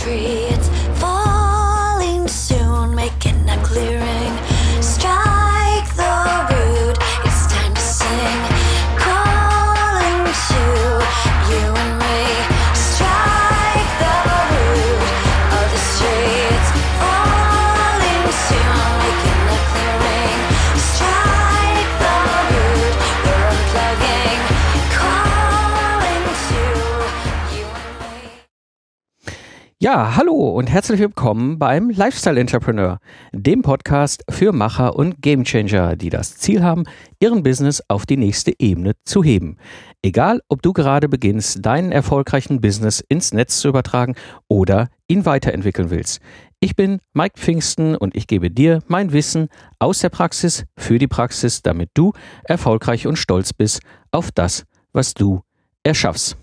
tree. Ja, hallo und herzlich willkommen beim Lifestyle Entrepreneur, dem Podcast für Macher und Gamechanger, die das Ziel haben, ihren Business auf die nächste Ebene zu heben. Egal, ob du gerade beginnst, deinen erfolgreichen Business ins Netz zu übertragen oder ihn weiterentwickeln willst. Ich bin Mike Pfingsten und ich gebe dir mein Wissen aus der Praxis für die Praxis, damit du erfolgreich und stolz bist auf das, was du erschaffst.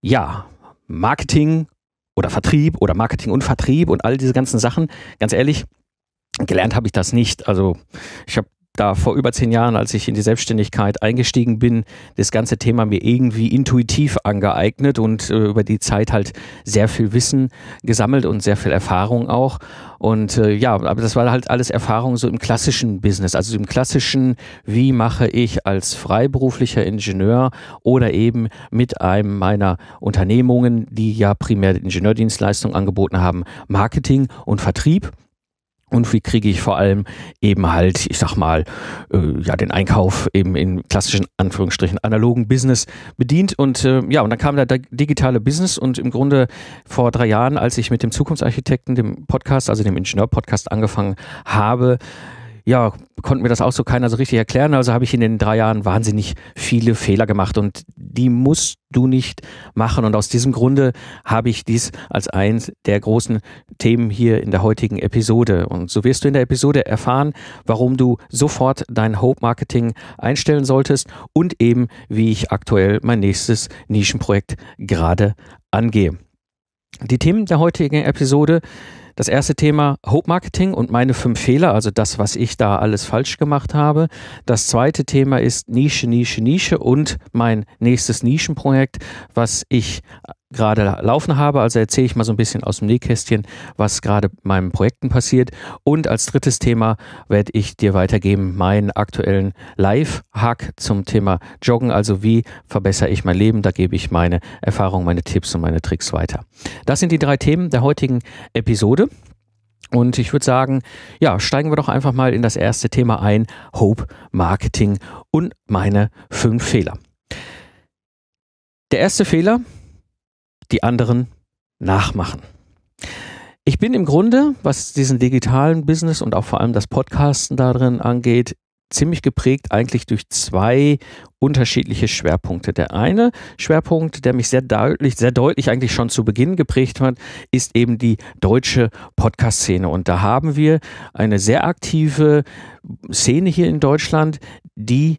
Ja, Marketing oder Vertrieb oder Marketing und Vertrieb und all diese ganzen Sachen, ganz ehrlich, gelernt habe ich das nicht. Also ich habe da vor über zehn Jahren, als ich in die Selbstständigkeit eingestiegen bin, das ganze Thema mir irgendwie intuitiv angeeignet und äh, über die Zeit halt sehr viel Wissen gesammelt und sehr viel Erfahrung auch. Und äh, ja, aber das war halt alles Erfahrung so im klassischen Business, also im klassischen, wie mache ich als freiberuflicher Ingenieur oder eben mit einem meiner Unternehmungen, die ja primär Ingenieurdienstleistungen angeboten haben, Marketing und Vertrieb. Und wie kriege ich vor allem eben halt, ich sag mal, äh, ja, den Einkauf eben in klassischen Anführungsstrichen analogen Business bedient. Und äh, ja, und dann kam der di- digitale Business und im Grunde vor drei Jahren, als ich mit dem Zukunftsarchitekten, dem Podcast, also dem Ingenieur-Podcast angefangen habe, ja, konnten mir das auch so keiner so richtig erklären. Also habe ich in den drei Jahren wahnsinnig viele Fehler gemacht und die musst du nicht machen. Und aus diesem Grunde habe ich dies als eins der großen Themen hier in der heutigen Episode. Und so wirst du in der Episode erfahren, warum du sofort dein Hope Marketing einstellen solltest und eben, wie ich aktuell mein nächstes Nischenprojekt gerade angehe. Die Themen der heutigen Episode das erste Thema Hope Marketing und meine fünf Fehler, also das, was ich da alles falsch gemacht habe. Das zweite Thema ist Nische, Nische, Nische und mein nächstes Nischenprojekt, was ich gerade laufen habe. Also erzähle ich mal so ein bisschen aus dem Nähkästchen, was gerade meinen Projekten passiert. Und als drittes Thema werde ich dir weitergeben meinen aktuellen Live-Hack zum Thema Joggen. Also wie verbessere ich mein Leben? Da gebe ich meine Erfahrungen, meine Tipps und meine Tricks weiter. Das sind die drei Themen der heutigen Episode. Und ich würde sagen, ja, steigen wir doch einfach mal in das erste Thema ein, Hope Marketing und meine fünf Fehler. Der erste Fehler, die anderen nachmachen. Ich bin im Grunde, was diesen digitalen Business und auch vor allem das Podcasten darin angeht, ziemlich geprägt eigentlich durch zwei unterschiedliche Schwerpunkte. Der eine Schwerpunkt, der mich sehr deutlich, sehr deutlich eigentlich schon zu Beginn geprägt hat, ist eben die deutsche Podcast-Szene. Und da haben wir eine sehr aktive Szene hier in Deutschland, die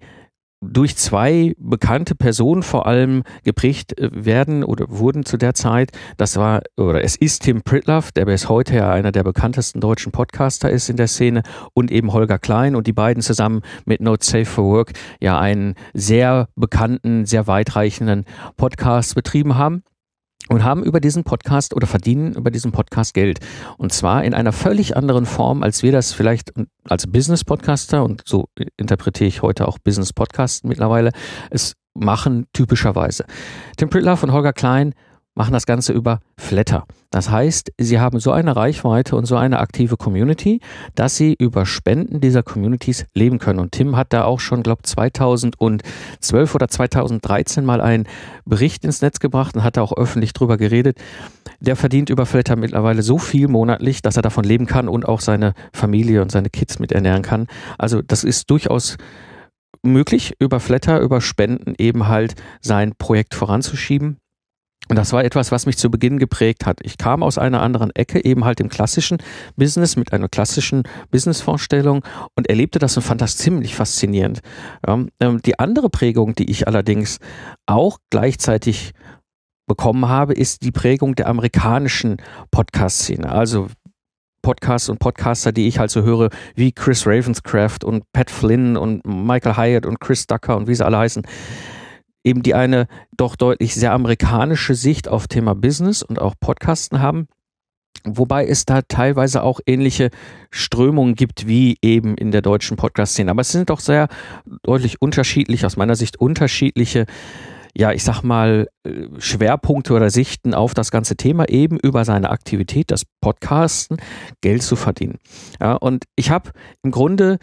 durch zwei bekannte Personen vor allem geprägt äh, werden oder wurden zu der Zeit. Das war oder es ist Tim Pritloff, der bis heute ja einer der bekanntesten deutschen Podcaster ist in der Szene und eben Holger Klein und die beiden zusammen mit Not Safe for Work ja einen sehr bekannten, sehr weitreichenden Podcast betrieben haben und haben über diesen Podcast oder verdienen über diesen Podcast Geld. Und zwar in einer völlig anderen Form, als wir das vielleicht als Business-Podcaster und so interpretiere ich heute auch Business-Podcasten mittlerweile, es machen typischerweise. Tim Pritloff und Holger Klein machen das Ganze über Flatter. Das heißt, sie haben so eine Reichweite und so eine aktive Community, dass sie über Spenden dieser Communities leben können. Und Tim hat da auch schon, glaube 2012 oder 2013 mal einen Bericht ins Netz gebracht und hat da auch öffentlich drüber geredet. Der verdient über Flatter mittlerweile so viel monatlich, dass er davon leben kann und auch seine Familie und seine Kids mit ernähren kann. Also das ist durchaus möglich, über Flatter, über Spenden eben halt sein Projekt voranzuschieben. Und das war etwas, was mich zu Beginn geprägt hat. Ich kam aus einer anderen Ecke, eben halt im klassischen Business, mit einer klassischen Businessvorstellung und erlebte das und fand das ziemlich faszinierend. Ja, ähm, die andere Prägung, die ich allerdings auch gleichzeitig bekommen habe, ist die Prägung der amerikanischen Podcast-Szene. Also Podcasts und Podcaster, die ich halt so höre, wie Chris Ravenscraft und Pat Flynn und Michael Hyatt und Chris Ducker und wie sie alle heißen eben die eine doch deutlich sehr amerikanische Sicht auf Thema Business und auch Podcasten haben. Wobei es da teilweise auch ähnliche Strömungen gibt wie eben in der deutschen Podcast-Szene. Aber es sind doch sehr deutlich unterschiedlich, aus meiner Sicht unterschiedliche ja, ich sag mal, äh, Schwerpunkte oder Sichten auf das ganze Thema eben über seine Aktivität, das Podcasten, Geld zu verdienen. Ja, und ich habe im Grunde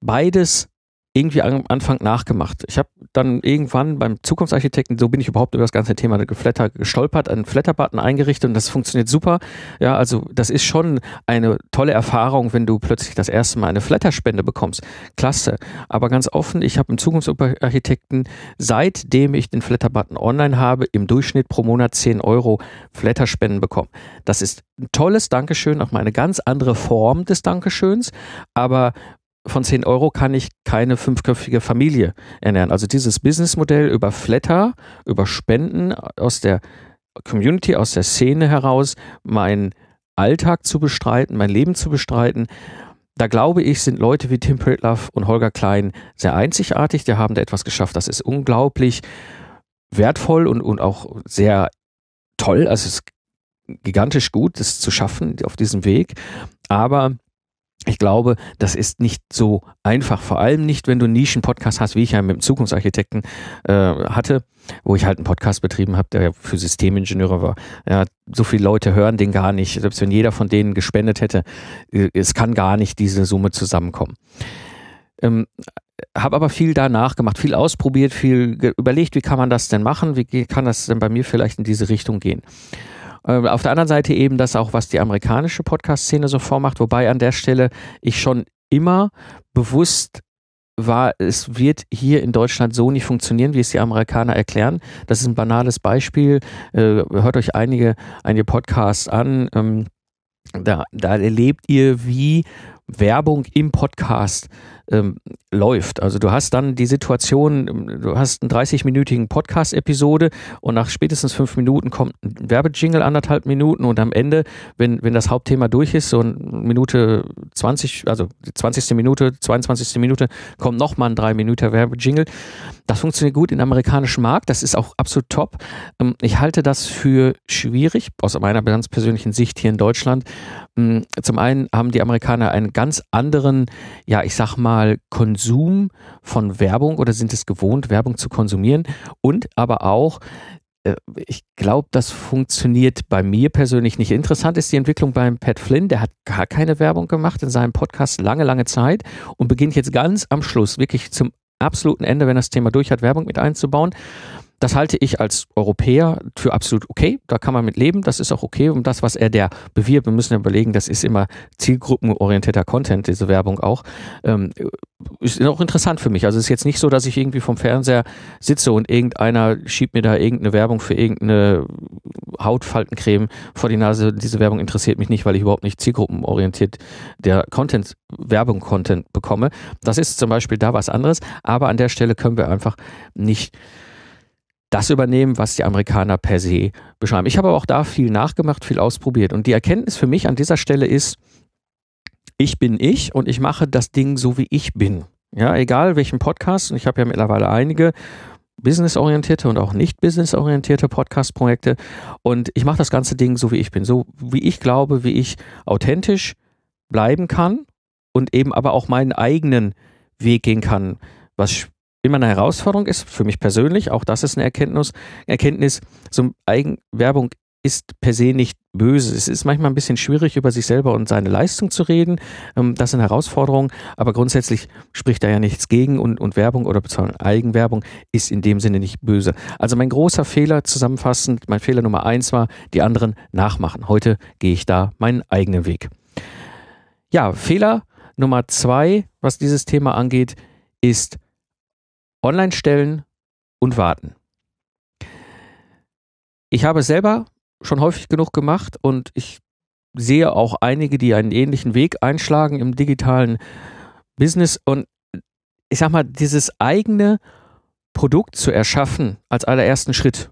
beides irgendwie am Anfang nachgemacht. Ich habe dann irgendwann beim Zukunftsarchitekten, so bin ich überhaupt über das ganze Thema Flatter gestolpert, einen Flatter-Button eingerichtet und das funktioniert super. Ja, also das ist schon eine tolle Erfahrung, wenn du plötzlich das erste Mal eine Flatter-Spende bekommst. Klasse. Aber ganz offen, ich habe im Zukunftsarchitekten, seitdem ich den Flatter-Button online habe, im Durchschnitt pro Monat 10 Euro Flatter-Spenden bekommen. Das ist ein tolles Dankeschön, auch mal eine ganz andere Form des Dankeschöns, aber von 10 Euro kann ich keine fünfköpfige Familie ernähren. Also dieses Businessmodell über Flatter, über Spenden aus der Community, aus der Szene heraus, meinen Alltag zu bestreiten, mein Leben zu bestreiten, da glaube ich, sind Leute wie Tim Pritlove und Holger Klein sehr einzigartig. Die haben da etwas geschafft. Das ist unglaublich wertvoll und, und auch sehr toll. Also es ist gigantisch gut, das zu schaffen auf diesem Weg. Aber ich glaube, das ist nicht so einfach. Vor allem nicht, wenn du einen Nischen-Podcast hast, wie ich ja mit dem Zukunftsarchitekten äh, hatte, wo ich halt einen Podcast betrieben habe, der für Systemingenieure war. Ja, so viele Leute hören den gar nicht. Selbst wenn jeder von denen gespendet hätte, äh, es kann gar nicht diese Summe zusammenkommen. Ähm, habe aber viel danach gemacht, viel ausprobiert, viel überlegt, wie kann man das denn machen, wie kann das denn bei mir vielleicht in diese Richtung gehen. Äh, auf der anderen Seite eben das auch, was die amerikanische Podcast-Szene so vormacht, wobei an der Stelle ich schon immer bewusst war, es wird hier in Deutschland so nicht funktionieren, wie es die Amerikaner erklären. Das ist ein banales Beispiel. Äh, hört euch einige, einige Podcasts an. Ähm, da, da erlebt ihr, wie Werbung im Podcast ähm, läuft. Also du hast dann die Situation, ähm, du hast einen 30-minütigen Podcast-Episode und nach spätestens fünf Minuten kommt ein Werbejingle, anderthalb Minuten und am Ende, wenn, wenn das Hauptthema durch ist, so eine Minute 20, also die 20. Minute, 22. Minute, kommt nochmal ein drei Minuten Werbejingle. Das funktioniert gut im amerikanischen Markt, das ist auch absolut top. Ähm, ich halte das für schwierig, aus meiner ganz persönlichen Sicht hier in Deutschland. Ähm, zum einen haben die Amerikaner einen ganz anderen, ja, ich sag mal, Konsum von Werbung oder sind es gewohnt, Werbung zu konsumieren und aber auch äh, ich glaube, das funktioniert bei mir persönlich nicht. Interessant ist die Entwicklung beim Pat Flynn. Der hat gar keine Werbung gemacht in seinem Podcast lange, lange Zeit und beginnt jetzt ganz am Schluss, wirklich zum absoluten Ende, wenn das Thema durch hat, Werbung mit einzubauen. Das halte ich als Europäer für absolut okay. Da kann man mit leben. Das ist auch okay. Und das, was er der bewirbt, wir müssen ja überlegen, das ist immer zielgruppenorientierter Content, diese Werbung auch. Ähm, ist auch interessant für mich. Also es ist jetzt nicht so, dass ich irgendwie vom Fernseher sitze und irgendeiner schiebt mir da irgendeine Werbung für irgendeine Hautfaltencreme vor die Nase. Diese Werbung interessiert mich nicht, weil ich überhaupt nicht zielgruppenorientiert der Content, Werbung-Content bekomme. Das ist zum Beispiel da was anderes. Aber an der Stelle können wir einfach nicht das übernehmen, was die Amerikaner per se beschreiben. Ich habe auch da viel nachgemacht, viel ausprobiert. Und die Erkenntnis für mich an dieser Stelle ist, ich bin ich und ich mache das Ding so, wie ich bin. Ja, egal welchen Podcast, und ich habe ja mittlerweile einige businessorientierte und auch nicht businessorientierte Podcast-Projekte. Und ich mache das ganze Ding so, wie ich bin. So wie ich glaube, wie ich authentisch bleiben kann und eben aber auch meinen eigenen Weg gehen kann. Was immer eine Herausforderung ist, für mich persönlich, auch das ist eine Erkenntnis, Erkenntnis, so Eigenwerbung ist per se nicht böse. Es ist manchmal ein bisschen schwierig, über sich selber und seine Leistung zu reden. Ähm, das sind Herausforderungen, aber grundsätzlich spricht da ja nichts gegen und, und Werbung oder Eigenwerbung ist in dem Sinne nicht böse. Also mein großer Fehler zusammenfassend, mein Fehler Nummer eins war, die anderen nachmachen. Heute gehe ich da meinen eigenen Weg. Ja, Fehler Nummer zwei, was dieses Thema angeht, ist online stellen und warten. Ich habe es selber schon häufig genug gemacht und ich sehe auch einige, die einen ähnlichen Weg einschlagen im digitalen Business und ich sag mal, dieses eigene Produkt zu erschaffen als allerersten Schritt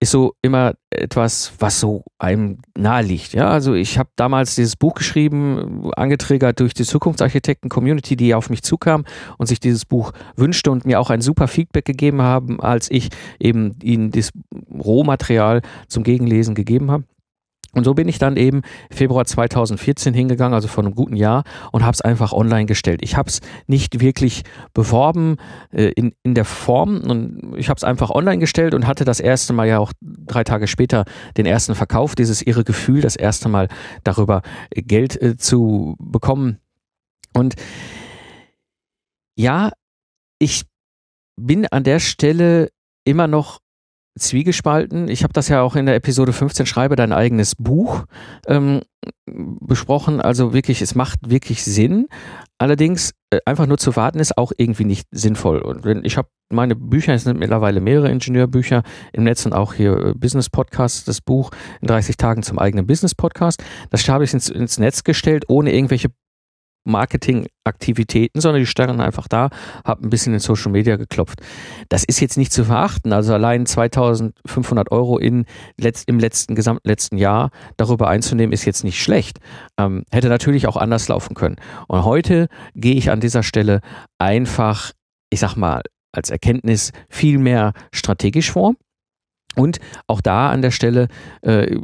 ist so immer etwas, was so einem nahe liegt. Ja, also ich habe damals dieses Buch geschrieben, angetriggert durch die Zukunftsarchitekten-Community, die auf mich zukam und sich dieses Buch wünschte und mir auch ein super Feedback gegeben haben, als ich eben ihnen das Rohmaterial zum Gegenlesen gegeben habe. Und so bin ich dann eben Februar 2014 hingegangen, also vor einem guten Jahr, und habe es einfach online gestellt. Ich habe es nicht wirklich beworben äh, in, in der Form und ich habe es einfach online gestellt und hatte das erste Mal ja auch drei Tage später den ersten Verkauf, dieses irre Gefühl, das erste Mal darüber Geld äh, zu bekommen. Und ja, ich bin an der Stelle immer noch zwiegespalten. Ich habe das ja auch in der Episode 15 Schreibe dein eigenes Buch ähm, besprochen. Also wirklich, es macht wirklich Sinn. Allerdings äh, einfach nur zu warten ist auch irgendwie nicht sinnvoll. Und wenn ich habe meine Bücher, es sind mittlerweile mehrere Ingenieurbücher im Netz und auch hier äh, Business Podcast, das Buch in 30 Tagen zum eigenen Business Podcast. Das habe ich ins, ins Netz gestellt, ohne irgendwelche Marketingaktivitäten, sondern die standen einfach da, habe ein bisschen in Social Media geklopft. Das ist jetzt nicht zu verachten. Also allein 2500 Euro in im letzten gesamten letzten Jahr darüber einzunehmen, ist jetzt nicht schlecht. Ähm, hätte natürlich auch anders laufen können. Und heute gehe ich an dieser Stelle einfach, ich sag mal, als Erkenntnis viel mehr strategisch vor. Und auch da an der Stelle äh,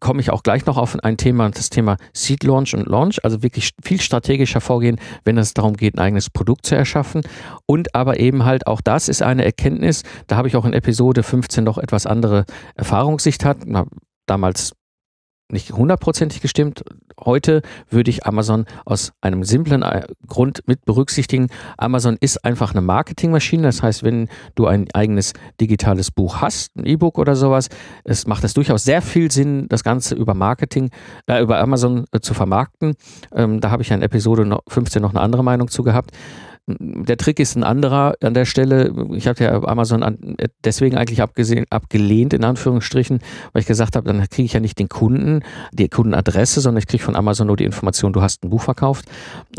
komme ich auch gleich noch auf ein Thema, das Thema Seed Launch und Launch, also wirklich viel strategischer vorgehen, wenn es darum geht, ein eigenes Produkt zu erschaffen. Und aber eben halt auch das ist eine Erkenntnis, da habe ich auch in Episode 15 noch etwas andere Erfahrungssicht hat. Damals nicht hundertprozentig gestimmt. Heute würde ich Amazon aus einem simplen äh, Grund mit berücksichtigen. Amazon ist einfach eine Marketingmaschine. Das heißt, wenn du ein eigenes digitales Buch hast, ein E-Book oder sowas, es macht es durchaus sehr viel Sinn, das Ganze über Marketing, äh, über Amazon äh, zu vermarkten. Ähm, da habe ich in Episode 15 noch eine andere Meinung zu gehabt der Trick ist ein anderer an der Stelle. Ich habe ja Amazon an, deswegen eigentlich abgesehen, abgelehnt, in Anführungsstrichen, weil ich gesagt habe, dann kriege ich ja nicht den Kunden, die Kundenadresse, sondern ich kriege von Amazon nur die Information, du hast ein Buch verkauft.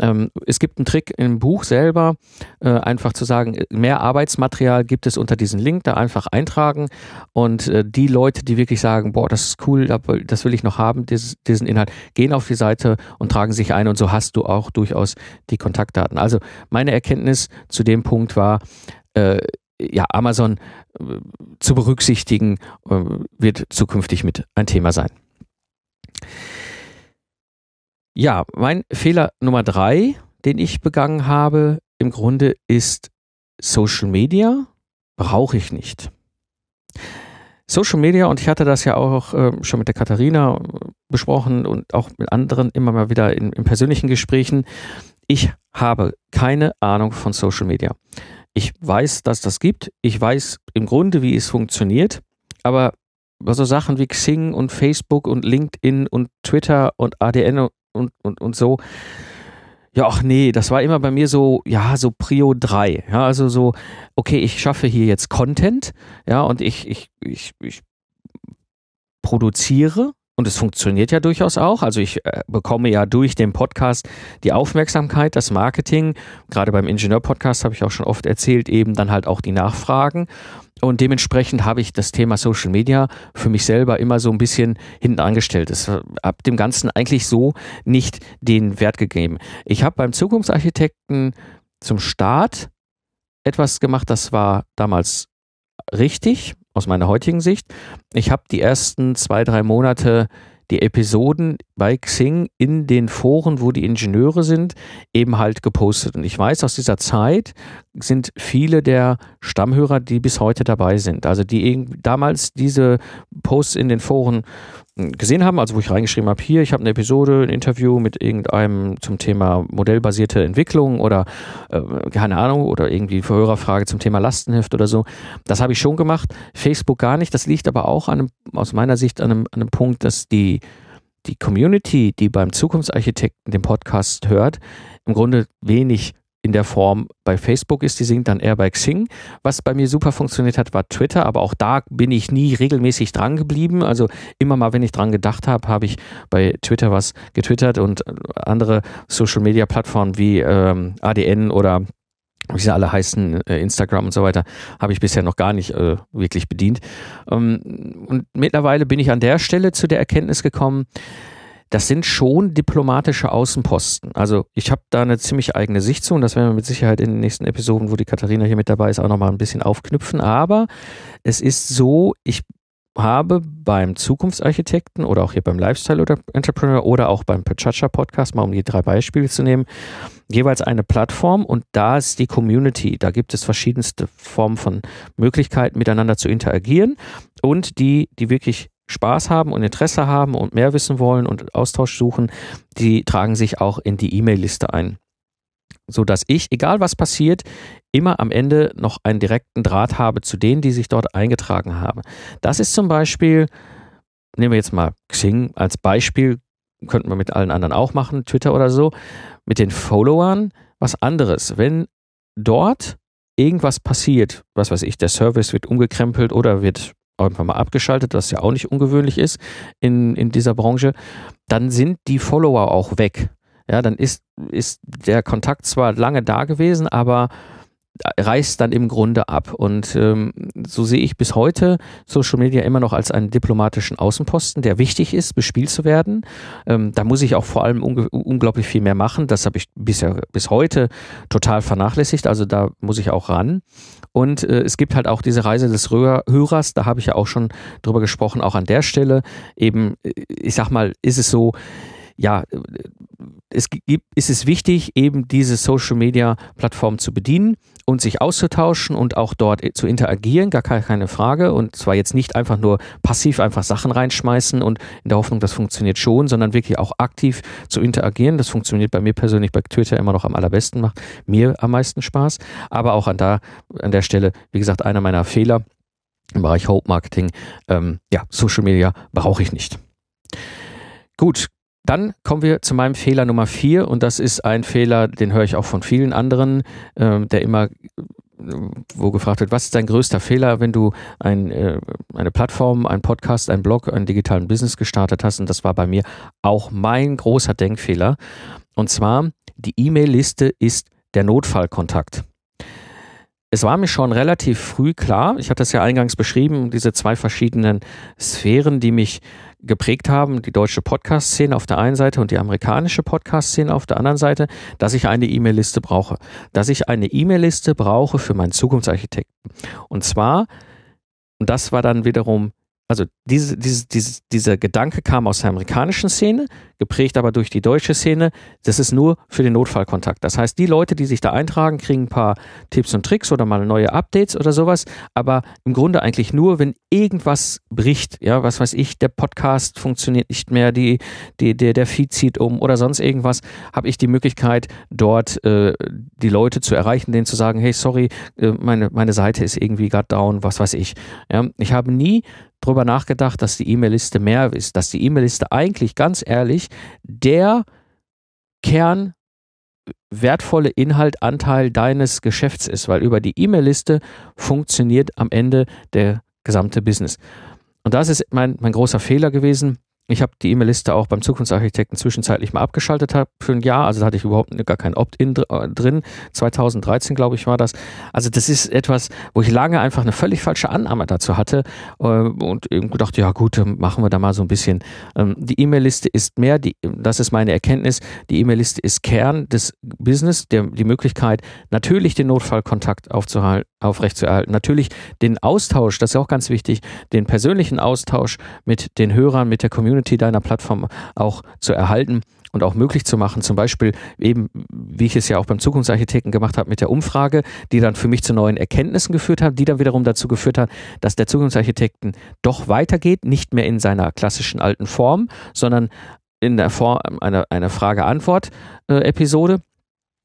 Ähm, es gibt einen Trick im Buch selber, äh, einfach zu sagen, mehr Arbeitsmaterial gibt es unter diesen Link, da einfach eintragen und äh, die Leute, die wirklich sagen, boah, das ist cool, das will ich noch haben, dieses, diesen Inhalt, gehen auf die Seite und tragen sich ein und so hast du auch durchaus die Kontaktdaten. Also meine Erkenntnis zu dem Punkt war, äh, ja, Amazon äh, zu berücksichtigen, äh, wird zukünftig mit ein Thema sein. Ja, mein Fehler Nummer drei, den ich begangen habe, im Grunde ist Social Media brauche ich nicht. Social Media, und ich hatte das ja auch äh, schon mit der Katharina äh, besprochen und auch mit anderen immer mal wieder in, in persönlichen Gesprächen, ich habe keine Ahnung von Social Media. Ich weiß, dass das gibt. Ich weiß im Grunde, wie es funktioniert. Aber so Sachen wie Xing und Facebook und LinkedIn und Twitter und ADN und, und, und so, ja, ach nee, das war immer bei mir so, ja, so Prio 3. Ja, also so, okay, ich schaffe hier jetzt Content, ja, und ich, ich, ich, ich produziere und es funktioniert ja durchaus auch. Also ich äh, bekomme ja durch den Podcast die Aufmerksamkeit, das Marketing. Gerade beim Ingenieur-Podcast habe ich auch schon oft erzählt, eben dann halt auch die Nachfragen. Und dementsprechend habe ich das Thema Social Media für mich selber immer so ein bisschen hinten angestellt. Es ab dem Ganzen eigentlich so nicht den Wert gegeben. Ich habe beim Zukunftsarchitekten zum Start etwas gemacht, das war damals richtig aus meiner heutigen Sicht. Ich habe die ersten zwei, drei Monate die Episoden bei Xing in den Foren, wo die Ingenieure sind, eben halt gepostet. Und ich weiß, aus dieser Zeit sind viele der Stammhörer, die bis heute dabei sind. Also die damals diese Posts in den Foren gesehen haben, also wo ich reingeschrieben habe, hier, ich habe eine Episode, ein Interview mit irgendeinem zum Thema modellbasierte Entwicklung oder äh, keine Ahnung, oder irgendwie Verhörerfrage zum Thema Lastenheft oder so. Das habe ich schon gemacht. Facebook gar nicht. Das liegt aber auch an einem, aus meiner Sicht an einem, an einem Punkt, dass die die Community, die beim Zukunftsarchitekten den Podcast hört, im Grunde wenig in der Form bei Facebook ist, die singt dann eher bei Xing. Was bei mir super funktioniert hat, war Twitter, aber auch da bin ich nie regelmäßig dran geblieben. Also immer mal, wenn ich dran gedacht habe, habe ich bei Twitter was getwittert und andere Social Media Plattformen wie ähm, ADN oder wie sie alle heißen, äh, Instagram und so weiter, habe ich bisher noch gar nicht äh, wirklich bedient. Ähm, und mittlerweile bin ich an der Stelle zu der Erkenntnis gekommen, das sind schon diplomatische Außenposten. Also ich habe da eine ziemlich eigene Sicht zu und das werden wir mit Sicherheit in den nächsten Episoden, wo die Katharina hier mit dabei ist, auch nochmal ein bisschen aufknüpfen. Aber es ist so, ich habe beim Zukunftsarchitekten oder auch hier beim Lifestyle Entrepreneur oder auch beim Pachacha Podcast, mal um die drei Beispiele zu nehmen, jeweils eine Plattform und da ist die Community. Da gibt es verschiedenste Formen von Möglichkeiten, miteinander zu interagieren und die, die wirklich Spaß haben und Interesse haben und mehr wissen wollen und Austausch suchen, die tragen sich auch in die E-Mail-Liste ein. So dass ich, egal was passiert, immer am Ende noch einen direkten Draht habe zu denen, die sich dort eingetragen haben. Das ist zum Beispiel, nehmen wir jetzt mal Xing als Beispiel, könnten wir mit allen anderen auch machen, Twitter oder so, mit den Followern was anderes. Wenn dort irgendwas passiert, was weiß ich, der Service wird umgekrempelt oder wird irgendwann mal abgeschaltet, was ja auch nicht ungewöhnlich ist in, in dieser Branche, dann sind die Follower auch weg. Ja, dann ist, ist der Kontakt zwar lange da gewesen, aber reißt dann im Grunde ab. Und ähm, so sehe ich bis heute Social Media immer noch als einen diplomatischen Außenposten, der wichtig ist, bespielt zu werden. Ähm, da muss ich auch vor allem unglaublich viel mehr machen. Das habe ich bisher bis heute total vernachlässigt. Also da muss ich auch ran. Und äh, es gibt halt auch diese Reise des Hörers, da habe ich ja auch schon drüber gesprochen, auch an der Stelle. Eben, äh, ich sag mal, ist es so, ja, es gibt, ist es wichtig, eben diese Social Media Plattform zu bedienen und sich auszutauschen und auch dort zu interagieren, gar keine Frage. Und zwar jetzt nicht einfach nur passiv einfach Sachen reinschmeißen und in der Hoffnung, das funktioniert schon, sondern wirklich auch aktiv zu interagieren. Das funktioniert bei mir persönlich bei Twitter immer noch am allerbesten, macht mir am meisten Spaß. Aber auch an, da, an der Stelle, wie gesagt, einer meiner Fehler im Bereich Hope Marketing. Ähm, ja, Social Media brauche ich nicht. Gut, dann kommen wir zu meinem Fehler Nummer vier und das ist ein Fehler, den höre ich auch von vielen anderen, äh, der immer wo gefragt wird, was ist dein größter Fehler, wenn du ein, äh, eine Plattform, einen Podcast, einen Blog, einen digitalen Business gestartet hast? Und das war bei mir auch mein großer Denkfehler. Und zwar, die E-Mail-Liste ist der Notfallkontakt. Es war mir schon relativ früh klar, ich hatte es ja eingangs beschrieben, diese zwei verschiedenen Sphären, die mich geprägt haben, die deutsche Podcast-Szene auf der einen Seite und die amerikanische Podcast-Szene auf der anderen Seite, dass ich eine E-Mail-Liste brauche. Dass ich eine E-Mail-Liste brauche für meinen Zukunftsarchitekten. Und zwar, und das war dann wiederum also diese, diese, diese, dieser Gedanke kam aus der amerikanischen Szene, geprägt aber durch die deutsche Szene. Das ist nur für den Notfallkontakt. Das heißt, die Leute, die sich da eintragen, kriegen ein paar Tipps und Tricks oder mal neue Updates oder sowas. Aber im Grunde eigentlich nur, wenn irgendwas bricht. Ja, was weiß ich, der Podcast funktioniert nicht mehr, die, die, der, der Feed zieht um oder sonst irgendwas, habe ich die Möglichkeit, dort äh, die Leute zu erreichen, denen zu sagen, hey, sorry, äh, meine, meine Seite ist irgendwie gerade down, was weiß ich. Ja, ich habe nie drüber nachgedacht, dass die E-Mail-Liste mehr ist, dass die E-Mail-Liste eigentlich ganz ehrlich der Kern wertvolle Inhaltanteil deines Geschäfts ist, weil über die E-Mail-Liste funktioniert am Ende der gesamte Business. Und das ist mein, mein großer Fehler gewesen, ich habe die E-Mail-Liste auch beim Zukunftsarchitekten zwischenzeitlich mal abgeschaltet für ein Jahr. Also da hatte ich überhaupt gar kein Opt-in äh, drin. 2013, glaube ich, war das. Also das ist etwas, wo ich lange einfach eine völlig falsche Annahme dazu hatte äh, und eben gedacht, ja gut, machen wir da mal so ein bisschen. Ähm, die E-Mail-Liste ist mehr, die, das ist meine Erkenntnis, die E-Mail-Liste ist Kern des Business, der, die Möglichkeit, natürlich den Notfallkontakt aufrechtzuerhalten, natürlich den Austausch, das ist auch ganz wichtig, den persönlichen Austausch mit den Hörern, mit der Community, Community deiner Plattform auch zu erhalten und auch möglich zu machen. Zum Beispiel eben, wie ich es ja auch beim Zukunftsarchitekten gemacht habe mit der Umfrage, die dann für mich zu neuen Erkenntnissen geführt hat, die dann wiederum dazu geführt hat, dass der Zukunftsarchitekten doch weitergeht, nicht mehr in seiner klassischen alten Form, sondern in der Form einer, einer Frage-Antwort-Episode.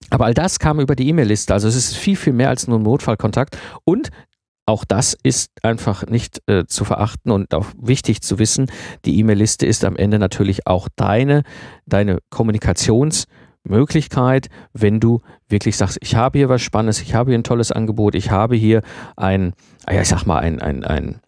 Aber all das kam über die E-Mail-Liste. Also es ist viel, viel mehr als nur ein Notfallkontakt. Und auch das ist einfach nicht äh, zu verachten und auch wichtig zu wissen. Die E-Mail-Liste ist am Ende natürlich auch deine, deine Kommunikationsmöglichkeit, wenn du wirklich sagst, ich habe hier was Spannendes, ich habe hier ein tolles Angebot, ich habe hier ein, ja, ich sag mal, ein, ein, ein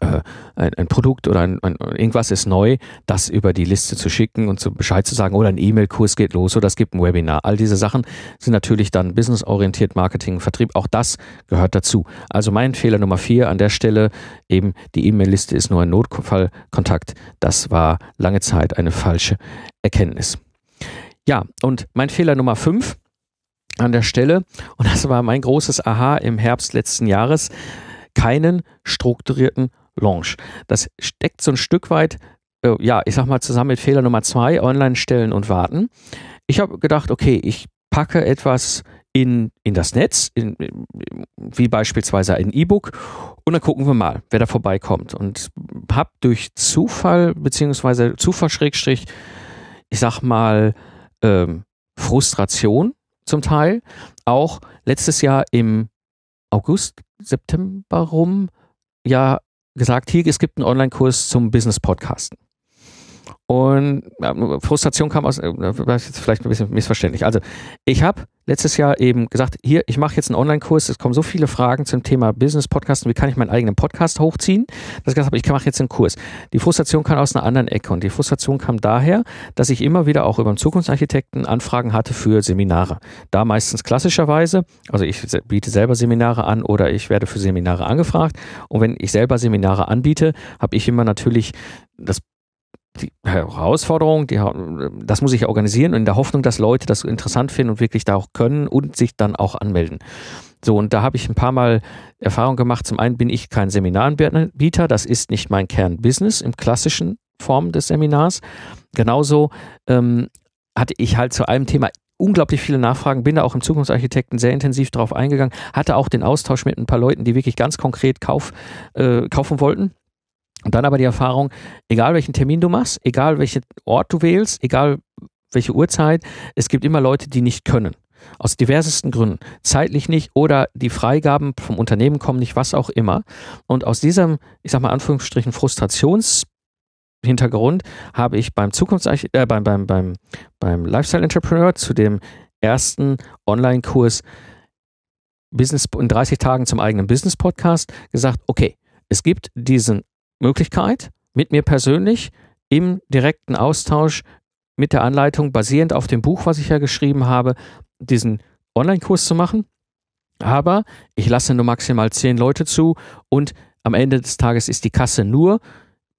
äh, ein, ein, Produkt oder ein, ein, irgendwas ist neu, das über die Liste zu schicken und zu Bescheid zu sagen, oder ein E-Mail-Kurs geht los oder es gibt ein Webinar. All diese Sachen sind natürlich dann businessorientiert, Marketing, Vertrieb. Auch das gehört dazu. Also mein Fehler Nummer vier an der Stelle, eben die E-Mail-Liste ist nur ein Notfallkontakt. Das war lange Zeit eine falsche Erkenntnis. Ja, und mein Fehler Nummer fünf an der Stelle, und das war mein großes Aha im Herbst letzten Jahres, keinen strukturierten Launch. Das steckt so ein Stück weit, äh, ja, ich sag mal zusammen mit Fehler Nummer zwei, online stellen und warten. Ich habe gedacht, okay, ich packe etwas in, in das Netz, in, wie beispielsweise ein E-Book, und dann gucken wir mal, wer da vorbeikommt. Und habe durch Zufall, beziehungsweise Zufall Schrägstrich, ich sag mal, ähm, Frustration zum Teil, auch letztes Jahr im August, September rum ja gesagt, hier, es gibt einen Online-Kurs zum Business-Podcasten. Und äh, Frustration kam aus, äh, jetzt vielleicht ein bisschen missverständlich. Also ich habe letztes Jahr eben gesagt, hier, ich mache jetzt einen Online-Kurs, es kommen so viele Fragen zum Thema Business-Podcasten, wie kann ich meinen eigenen Podcast hochziehen, ich gesagt habe, ich mache jetzt einen Kurs. Die Frustration kam aus einer anderen Ecke und die Frustration kam daher, dass ich immer wieder auch über den Zukunftsarchitekten Anfragen hatte für Seminare. Da meistens klassischerweise, also ich biete selber Seminare an oder ich werde für Seminare angefragt und wenn ich selber Seminare anbiete, habe ich immer natürlich das die Herausforderung, die, das muss ich organisieren in der Hoffnung, dass Leute das interessant finden und wirklich da auch können und sich dann auch anmelden. So, und da habe ich ein paar Mal Erfahrung gemacht. Zum einen bin ich kein Seminaranbieter, das ist nicht mein Kernbusiness im klassischen Form des Seminars. Genauso ähm, hatte ich halt zu einem Thema unglaublich viele Nachfragen, bin da auch im Zukunftsarchitekten sehr intensiv drauf eingegangen, hatte auch den Austausch mit ein paar Leuten, die wirklich ganz konkret Kauf, äh, kaufen wollten und dann aber die Erfahrung, egal welchen Termin du machst, egal welchen Ort du wählst, egal welche Uhrzeit, es gibt immer Leute, die nicht können. Aus diversesten Gründen. Zeitlich nicht oder die Freigaben vom Unternehmen kommen nicht, was auch immer. Und aus diesem, ich sag mal, Anführungsstrichen, Frustrationshintergrund habe ich beim Zukunftsarch äh, beim, beim, beim, beim Lifestyle Entrepreneur zu dem ersten Online-Kurs Business in 30 Tagen zum eigenen Business Podcast gesagt, okay, es gibt diesen Möglichkeit, mit mir persönlich im direkten Austausch mit der Anleitung, basierend auf dem Buch, was ich ja geschrieben habe, diesen Online-Kurs zu machen. Aber ich lasse nur maximal zehn Leute zu und am Ende des Tages ist die Kasse nur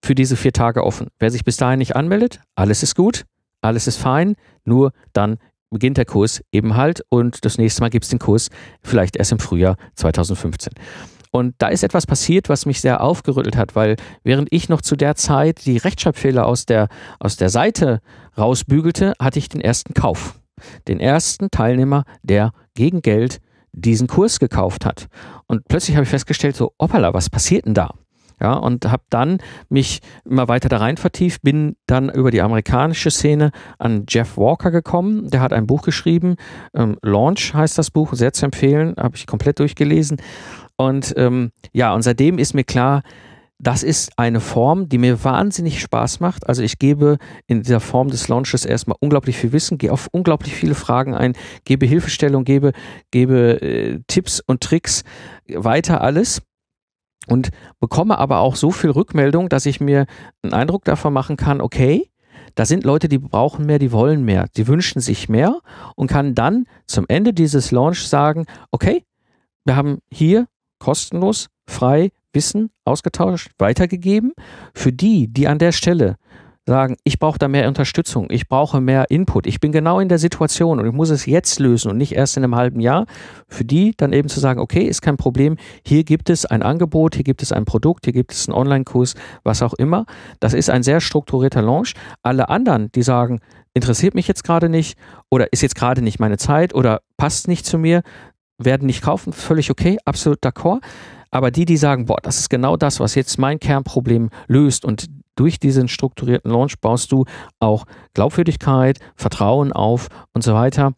für diese vier Tage offen. Wer sich bis dahin nicht anmeldet, alles ist gut, alles ist fein, nur dann beginnt der Kurs eben halt und das nächste Mal gibt es den Kurs vielleicht erst im Frühjahr 2015. Und da ist etwas passiert, was mich sehr aufgerüttelt hat, weil während ich noch zu der Zeit die Rechtschreibfehler aus der, aus der Seite rausbügelte, hatte ich den ersten Kauf. Den ersten Teilnehmer, der gegen Geld diesen Kurs gekauft hat. Und plötzlich habe ich festgestellt, so, hoppala, was passiert denn da? Ja, und habe dann mich immer weiter da rein vertieft, bin dann über die amerikanische Szene an Jeff Walker gekommen. Der hat ein Buch geschrieben, ähm, Launch heißt das Buch, sehr zu empfehlen, habe ich komplett durchgelesen. Und ähm, ja, und seitdem ist mir klar, das ist eine Form, die mir wahnsinnig Spaß macht. Also ich gebe in dieser Form des Launches erstmal unglaublich viel Wissen, gehe auf unglaublich viele Fragen ein, gebe Hilfestellung, gebe, gebe äh, Tipps und Tricks weiter alles und bekomme aber auch so viel Rückmeldung, dass ich mir einen Eindruck davon machen kann, okay, da sind Leute, die brauchen mehr, die wollen mehr, die wünschen sich mehr und kann dann zum Ende dieses Launch sagen, okay, wir haben hier kostenlos, frei Wissen ausgetauscht, weitergegeben. Für die, die an der Stelle sagen, ich brauche da mehr Unterstützung, ich brauche mehr Input, ich bin genau in der Situation und ich muss es jetzt lösen und nicht erst in einem halben Jahr, für die dann eben zu sagen, okay, ist kein Problem, hier gibt es ein Angebot, hier gibt es ein Produkt, hier gibt es einen Online-Kurs, was auch immer. Das ist ein sehr strukturierter Launch. Alle anderen, die sagen, interessiert mich jetzt gerade nicht oder ist jetzt gerade nicht meine Zeit oder passt nicht zu mir, werden nicht kaufen, völlig okay, absolut d'accord. Aber die, die sagen, boah, das ist genau das, was jetzt mein Kernproblem löst und durch diesen strukturierten Launch baust du auch Glaubwürdigkeit, Vertrauen auf und so weiter.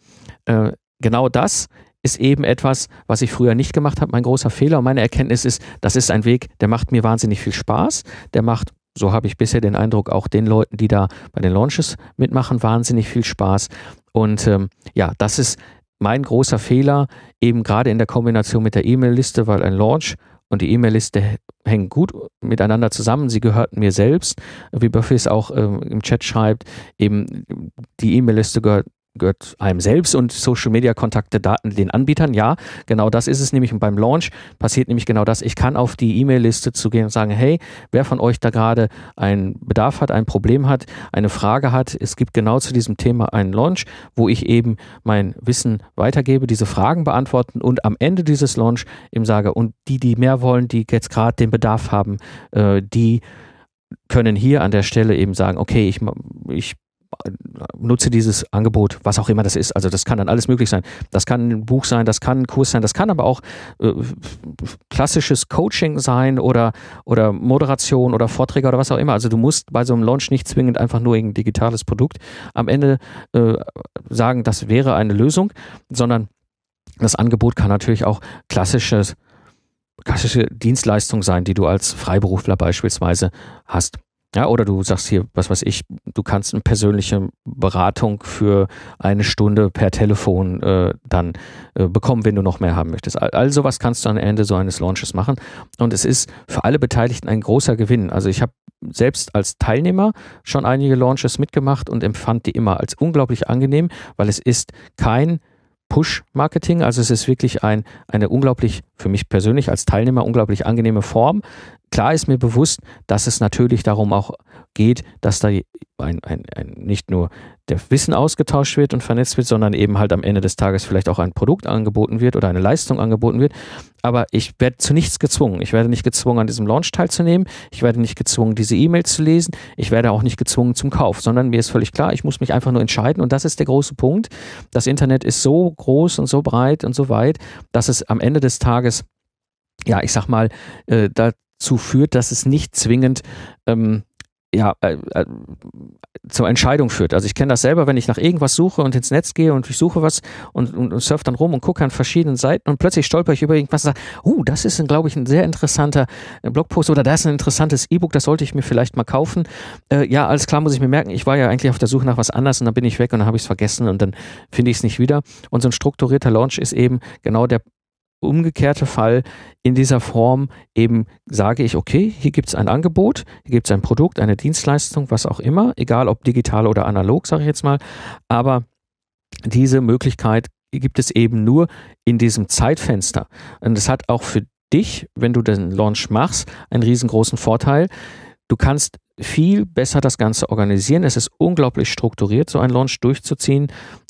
Äh, genau das ist eben etwas, was ich früher nicht gemacht habe. Mein großer Fehler und meine Erkenntnis ist, das ist ein Weg, der macht mir wahnsinnig viel Spaß. Der macht, so habe ich bisher den Eindruck, auch den Leuten, die da bei den Launches mitmachen, wahnsinnig viel Spaß. Und ähm, ja, das ist mein großer Fehler, eben gerade in der Kombination mit der E-Mail-Liste, weil ein Launch und die E-Mail-Liste hängen gut miteinander zusammen. Sie gehört mir selbst, wie Buffy es auch äh, im Chat schreibt. Eben die E-Mail-Liste gehört gehört einem selbst und Social Media Kontakte, Daten den Anbietern. Ja, genau das ist es nämlich. Und beim Launch passiert nämlich genau das. Ich kann auf die E-Mail-Liste zu gehen und sagen, hey, wer von euch da gerade einen Bedarf hat, ein Problem hat, eine Frage hat, es gibt genau zu diesem Thema einen Launch, wo ich eben mein Wissen weitergebe, diese Fragen beantworten und am Ende dieses Launch eben sage, und die, die mehr wollen, die jetzt gerade den Bedarf haben, äh, die können hier an der Stelle eben sagen, okay, ich, ich nutze dieses Angebot, was auch immer das ist. Also das kann dann alles möglich sein. Das kann ein Buch sein, das kann ein Kurs sein, das kann aber auch äh, klassisches Coaching sein oder, oder Moderation oder Vorträge oder was auch immer. Also du musst bei so einem Launch nicht zwingend einfach nur ein digitales Produkt am Ende äh, sagen, das wäre eine Lösung, sondern das Angebot kann natürlich auch klassisches klassische Dienstleistung sein, die du als Freiberufler beispielsweise hast. Ja, oder du sagst hier, was weiß ich, du kannst eine persönliche Beratung für eine Stunde per Telefon äh, dann äh, bekommen, wenn du noch mehr haben möchtest. All, all sowas kannst du am Ende so eines Launches machen. Und es ist für alle Beteiligten ein großer Gewinn. Also ich habe selbst als Teilnehmer schon einige Launches mitgemacht und empfand die immer als unglaublich angenehm, weil es ist kein Push-Marketing. Also es ist wirklich ein, eine unglaublich, für mich persönlich als Teilnehmer, unglaublich angenehme Form. Klar ist mir bewusst, dass es natürlich darum auch geht, dass da ein, ein, ein, nicht nur der Wissen ausgetauscht wird und vernetzt wird, sondern eben halt am Ende des Tages vielleicht auch ein Produkt angeboten wird oder eine Leistung angeboten wird. Aber ich werde zu nichts gezwungen. Ich werde nicht gezwungen, an diesem Launch teilzunehmen. Ich werde nicht gezwungen, diese E-Mails zu lesen. Ich werde auch nicht gezwungen zum Kauf, sondern mir ist völlig klar, ich muss mich einfach nur entscheiden. Und das ist der große Punkt. Das Internet ist so groß und so breit und so weit, dass es am Ende des Tages ja, ich sag mal, äh, dazu führt, dass es nicht zwingend ähm, ja, äh, äh, zur Entscheidung führt. Also ich kenne das selber, wenn ich nach irgendwas suche und ins Netz gehe und ich suche was und, und, und surfe dann rum und gucke an verschiedenen Seiten und plötzlich stolper ich über irgendwas und sage, uh, das ist, glaube ich, ein sehr interessanter äh, Blogpost oder das ist ein interessantes E-Book, das sollte ich mir vielleicht mal kaufen. Äh, ja, alles klar, muss ich mir merken, ich war ja eigentlich auf der Suche nach was anderes und dann bin ich weg und dann habe ich es vergessen und dann finde ich es nicht wieder. Und so ein strukturierter Launch ist eben genau der umgekehrte Fall in dieser Form eben sage ich, okay, hier gibt es ein Angebot, hier gibt es ein Produkt, eine Dienstleistung, was auch immer, egal ob digital oder analog, sage ich jetzt mal, aber diese Möglichkeit gibt es eben nur in diesem Zeitfenster. Und das hat auch für dich, wenn du den Launch machst, einen riesengroßen Vorteil. Du kannst viel besser das Ganze organisieren. Es ist unglaublich strukturiert, so ein Launch durchzuziehen.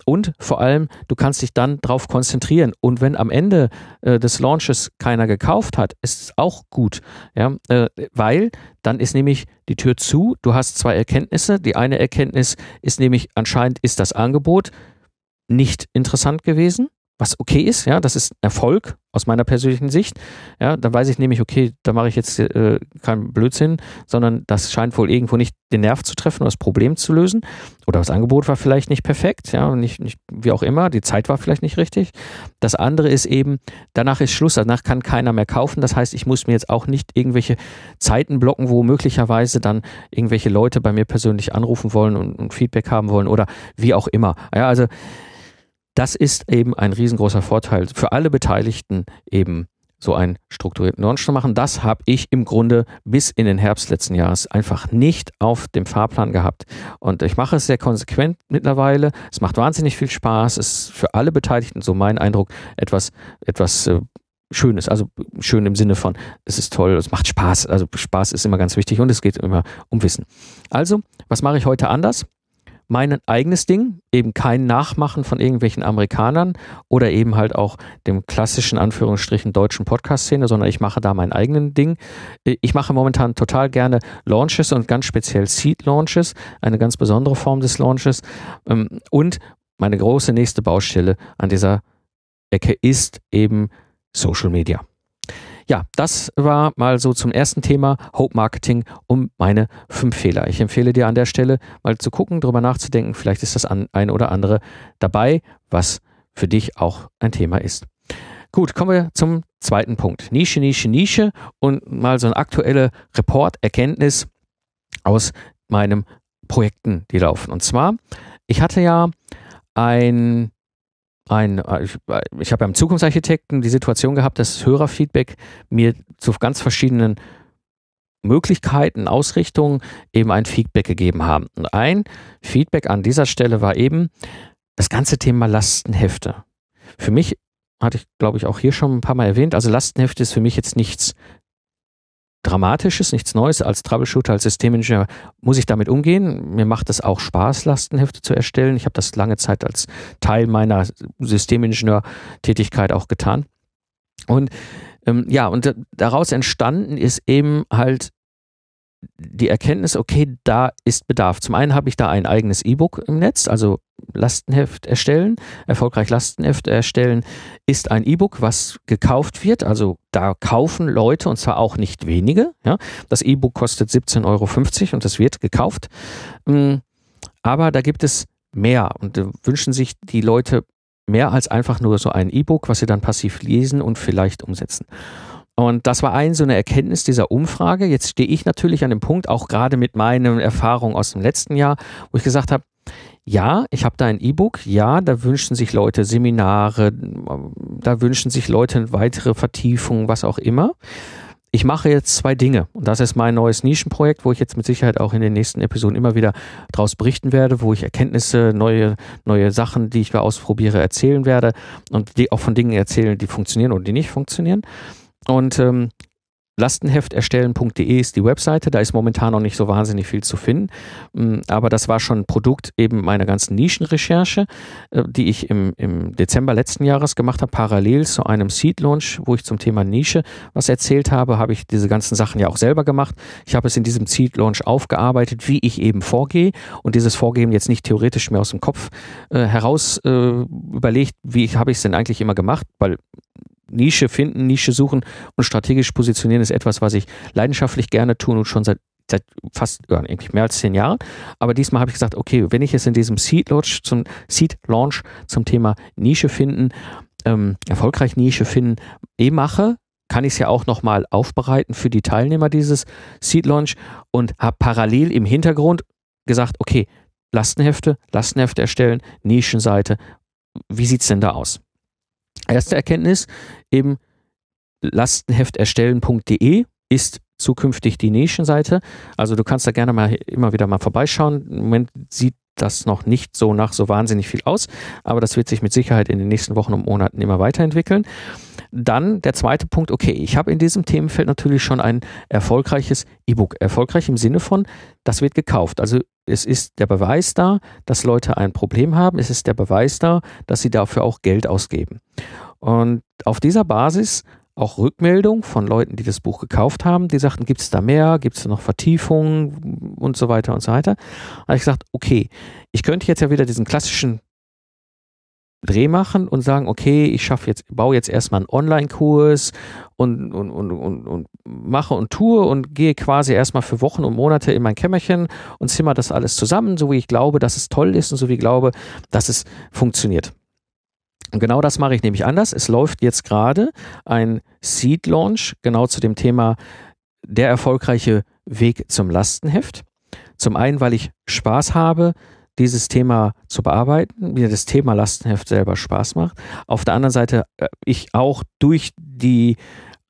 Und vor allem, du kannst dich dann darauf konzentrieren. Und wenn am Ende äh, des Launches keiner gekauft hat, ist es auch gut. Ja? Äh, weil dann ist nämlich die Tür zu. Du hast zwei Erkenntnisse. Die eine Erkenntnis ist nämlich, anscheinend ist das Angebot nicht interessant gewesen was okay ist, ja, das ist Erfolg aus meiner persönlichen Sicht. Ja, dann weiß ich nämlich, okay, da mache ich jetzt äh, keinen Blödsinn, sondern das scheint wohl irgendwo nicht den Nerv zu treffen oder das Problem zu lösen. Oder das Angebot war vielleicht nicht perfekt, ja, nicht, nicht, wie auch immer, die Zeit war vielleicht nicht richtig. Das andere ist eben, danach ist Schluss, danach kann keiner mehr kaufen. Das heißt, ich muss mir jetzt auch nicht irgendwelche Zeiten blocken, wo möglicherweise dann irgendwelche Leute bei mir persönlich anrufen wollen und, und Feedback haben wollen oder wie auch immer. Ja, also das ist eben ein riesengroßer Vorteil für alle Beteiligten eben so einen strukturierten Launch zu machen. Das habe ich im Grunde bis in den Herbst letzten Jahres einfach nicht auf dem Fahrplan gehabt. Und ich mache es sehr konsequent mittlerweile. Es macht wahnsinnig viel Spaß. Es ist für alle Beteiligten, so mein Eindruck, etwas, etwas äh, Schönes. Also schön im Sinne von, es ist toll, es macht Spaß. Also Spaß ist immer ganz wichtig und es geht immer um Wissen. Also, was mache ich heute anders? Mein eigenes Ding, eben kein Nachmachen von irgendwelchen Amerikanern oder eben halt auch dem klassischen Anführungsstrichen deutschen Podcast-Szene, sondern ich mache da mein eigenen Ding. Ich mache momentan total gerne Launches und ganz speziell Seed-Launches, eine ganz besondere Form des Launches. Ähm, und meine große nächste Baustelle an dieser Ecke ist eben Social Media. Ja, das war mal so zum ersten Thema Hope Marketing um meine fünf Fehler. Ich empfehle dir an der Stelle mal zu gucken, darüber nachzudenken. Vielleicht ist das eine oder andere dabei, was für dich auch ein Thema ist. Gut, kommen wir zum zweiten Punkt. Nische, Nische, Nische und mal so eine aktuelle Report-Erkenntnis aus meinen Projekten, die laufen. Und zwar, ich hatte ja ein ein, äh, ich, äh, ich habe beim Zukunftsarchitekten die Situation gehabt, dass Hörerfeedback mir zu ganz verschiedenen Möglichkeiten, Ausrichtungen eben ein Feedback gegeben haben. Und ein Feedback an dieser Stelle war eben das ganze Thema Lastenhefte. Für mich hatte ich, glaube ich, auch hier schon ein paar Mal erwähnt, also Lastenhefte ist für mich jetzt nichts Dramatisches, nichts Neues. Als Troubleshooter, als Systemingenieur muss ich damit umgehen. Mir macht es auch Spaß, Lastenhefte zu erstellen. Ich habe das lange Zeit als Teil meiner Systemingenieur-Tätigkeit auch getan. Und ähm, ja, und daraus entstanden ist eben halt die Erkenntnis, okay, da ist Bedarf. Zum einen habe ich da ein eigenes E-Book im Netz, also Lastenheft erstellen, erfolgreich Lastenheft erstellen, ist ein E-Book, was gekauft wird. Also da kaufen Leute und zwar auch nicht wenige. Ja. Das E-Book kostet 17,50 Euro und das wird gekauft. Mm, aber da gibt es mehr und wünschen sich die Leute mehr als einfach nur so ein E-Book, was sie dann passiv lesen und vielleicht umsetzen. Und das war ein so eine Erkenntnis dieser Umfrage. Jetzt stehe ich natürlich an dem Punkt, auch gerade mit meinen Erfahrungen aus dem letzten Jahr, wo ich gesagt habe, ja, ich habe da ein E-Book, ja, da wünschen sich Leute Seminare, da wünschen sich Leute weitere Vertiefungen, was auch immer ich mache jetzt zwei Dinge und das ist mein neues Nischenprojekt, wo ich jetzt mit Sicherheit auch in den nächsten Episoden immer wieder draus berichten werde, wo ich Erkenntnisse, neue, neue Sachen, die ich ausprobiere, erzählen werde und die auch von Dingen erzählen, die funktionieren oder die nicht funktionieren. Und ähm, Lastenhefterstellen.de ist die Webseite, da ist momentan noch nicht so wahnsinnig viel zu finden, mm, aber das war schon ein Produkt eben meiner ganzen Nischenrecherche, äh, die ich im, im Dezember letzten Jahres gemacht habe, parallel zu einem Seed Launch, wo ich zum Thema Nische was erzählt habe, habe ich diese ganzen Sachen ja auch selber gemacht. Ich habe es in diesem Seed Launch aufgearbeitet, wie ich eben vorgehe und dieses Vorgehen jetzt nicht theoretisch mehr aus dem Kopf äh, heraus äh, überlegt, wie habe ich es denn eigentlich immer gemacht, weil Nische finden, Nische suchen und strategisch positionieren ist etwas, was ich leidenschaftlich gerne tue und schon seit seit fast ja, eigentlich mehr als zehn Jahren. Aber diesmal habe ich gesagt, okay, wenn ich es in diesem Seed Launch zum Seed Launch zum Thema Nische finden, ähm, erfolgreich Nische finden, eh mache, kann ich es ja auch nochmal aufbereiten für die Teilnehmer dieses Seed Launch und habe parallel im Hintergrund gesagt, okay, Lastenhefte, Lastenhefte erstellen, Nischenseite, wie sieht es denn da aus? Erste Erkenntnis, eben lastenhefterstellen.de ist zukünftig die Nischenseite. Also du kannst da gerne mal immer wieder mal vorbeischauen. Im Moment sieht das noch nicht so nach so wahnsinnig viel aus, aber das wird sich mit Sicherheit in den nächsten Wochen und Monaten immer weiterentwickeln. Dann der zweite Punkt, okay, ich habe in diesem Themenfeld natürlich schon ein erfolgreiches E-Book. Erfolgreich im Sinne von, das wird gekauft. Also es ist der Beweis da, dass Leute ein Problem haben. Es ist der Beweis da, dass sie dafür auch Geld ausgeben. Und auf dieser Basis auch Rückmeldung von Leuten, die das Buch gekauft haben, die sagten, gibt es da mehr, gibt es da noch Vertiefungen und so weiter und so weiter. Da habe ich gesagt, okay, ich könnte jetzt ja wieder diesen klassischen Dreh machen und sagen, okay, ich schaffe jetzt, baue jetzt erstmal einen Online-Kurs und, und, und, und, und mache und tue und gehe quasi erstmal für Wochen und Monate in mein Kämmerchen und zimmer das alles zusammen, so wie ich glaube, dass es toll ist und so wie ich glaube, dass es funktioniert. Und genau das mache ich nämlich anders. Es läuft jetzt gerade ein Seed Launch genau zu dem Thema der erfolgreiche Weg zum Lastenheft. Zum einen, weil ich Spaß habe, dieses Thema zu bearbeiten, mir das Thema Lastenheft selber Spaß macht. Auf der anderen Seite, äh, ich auch durch die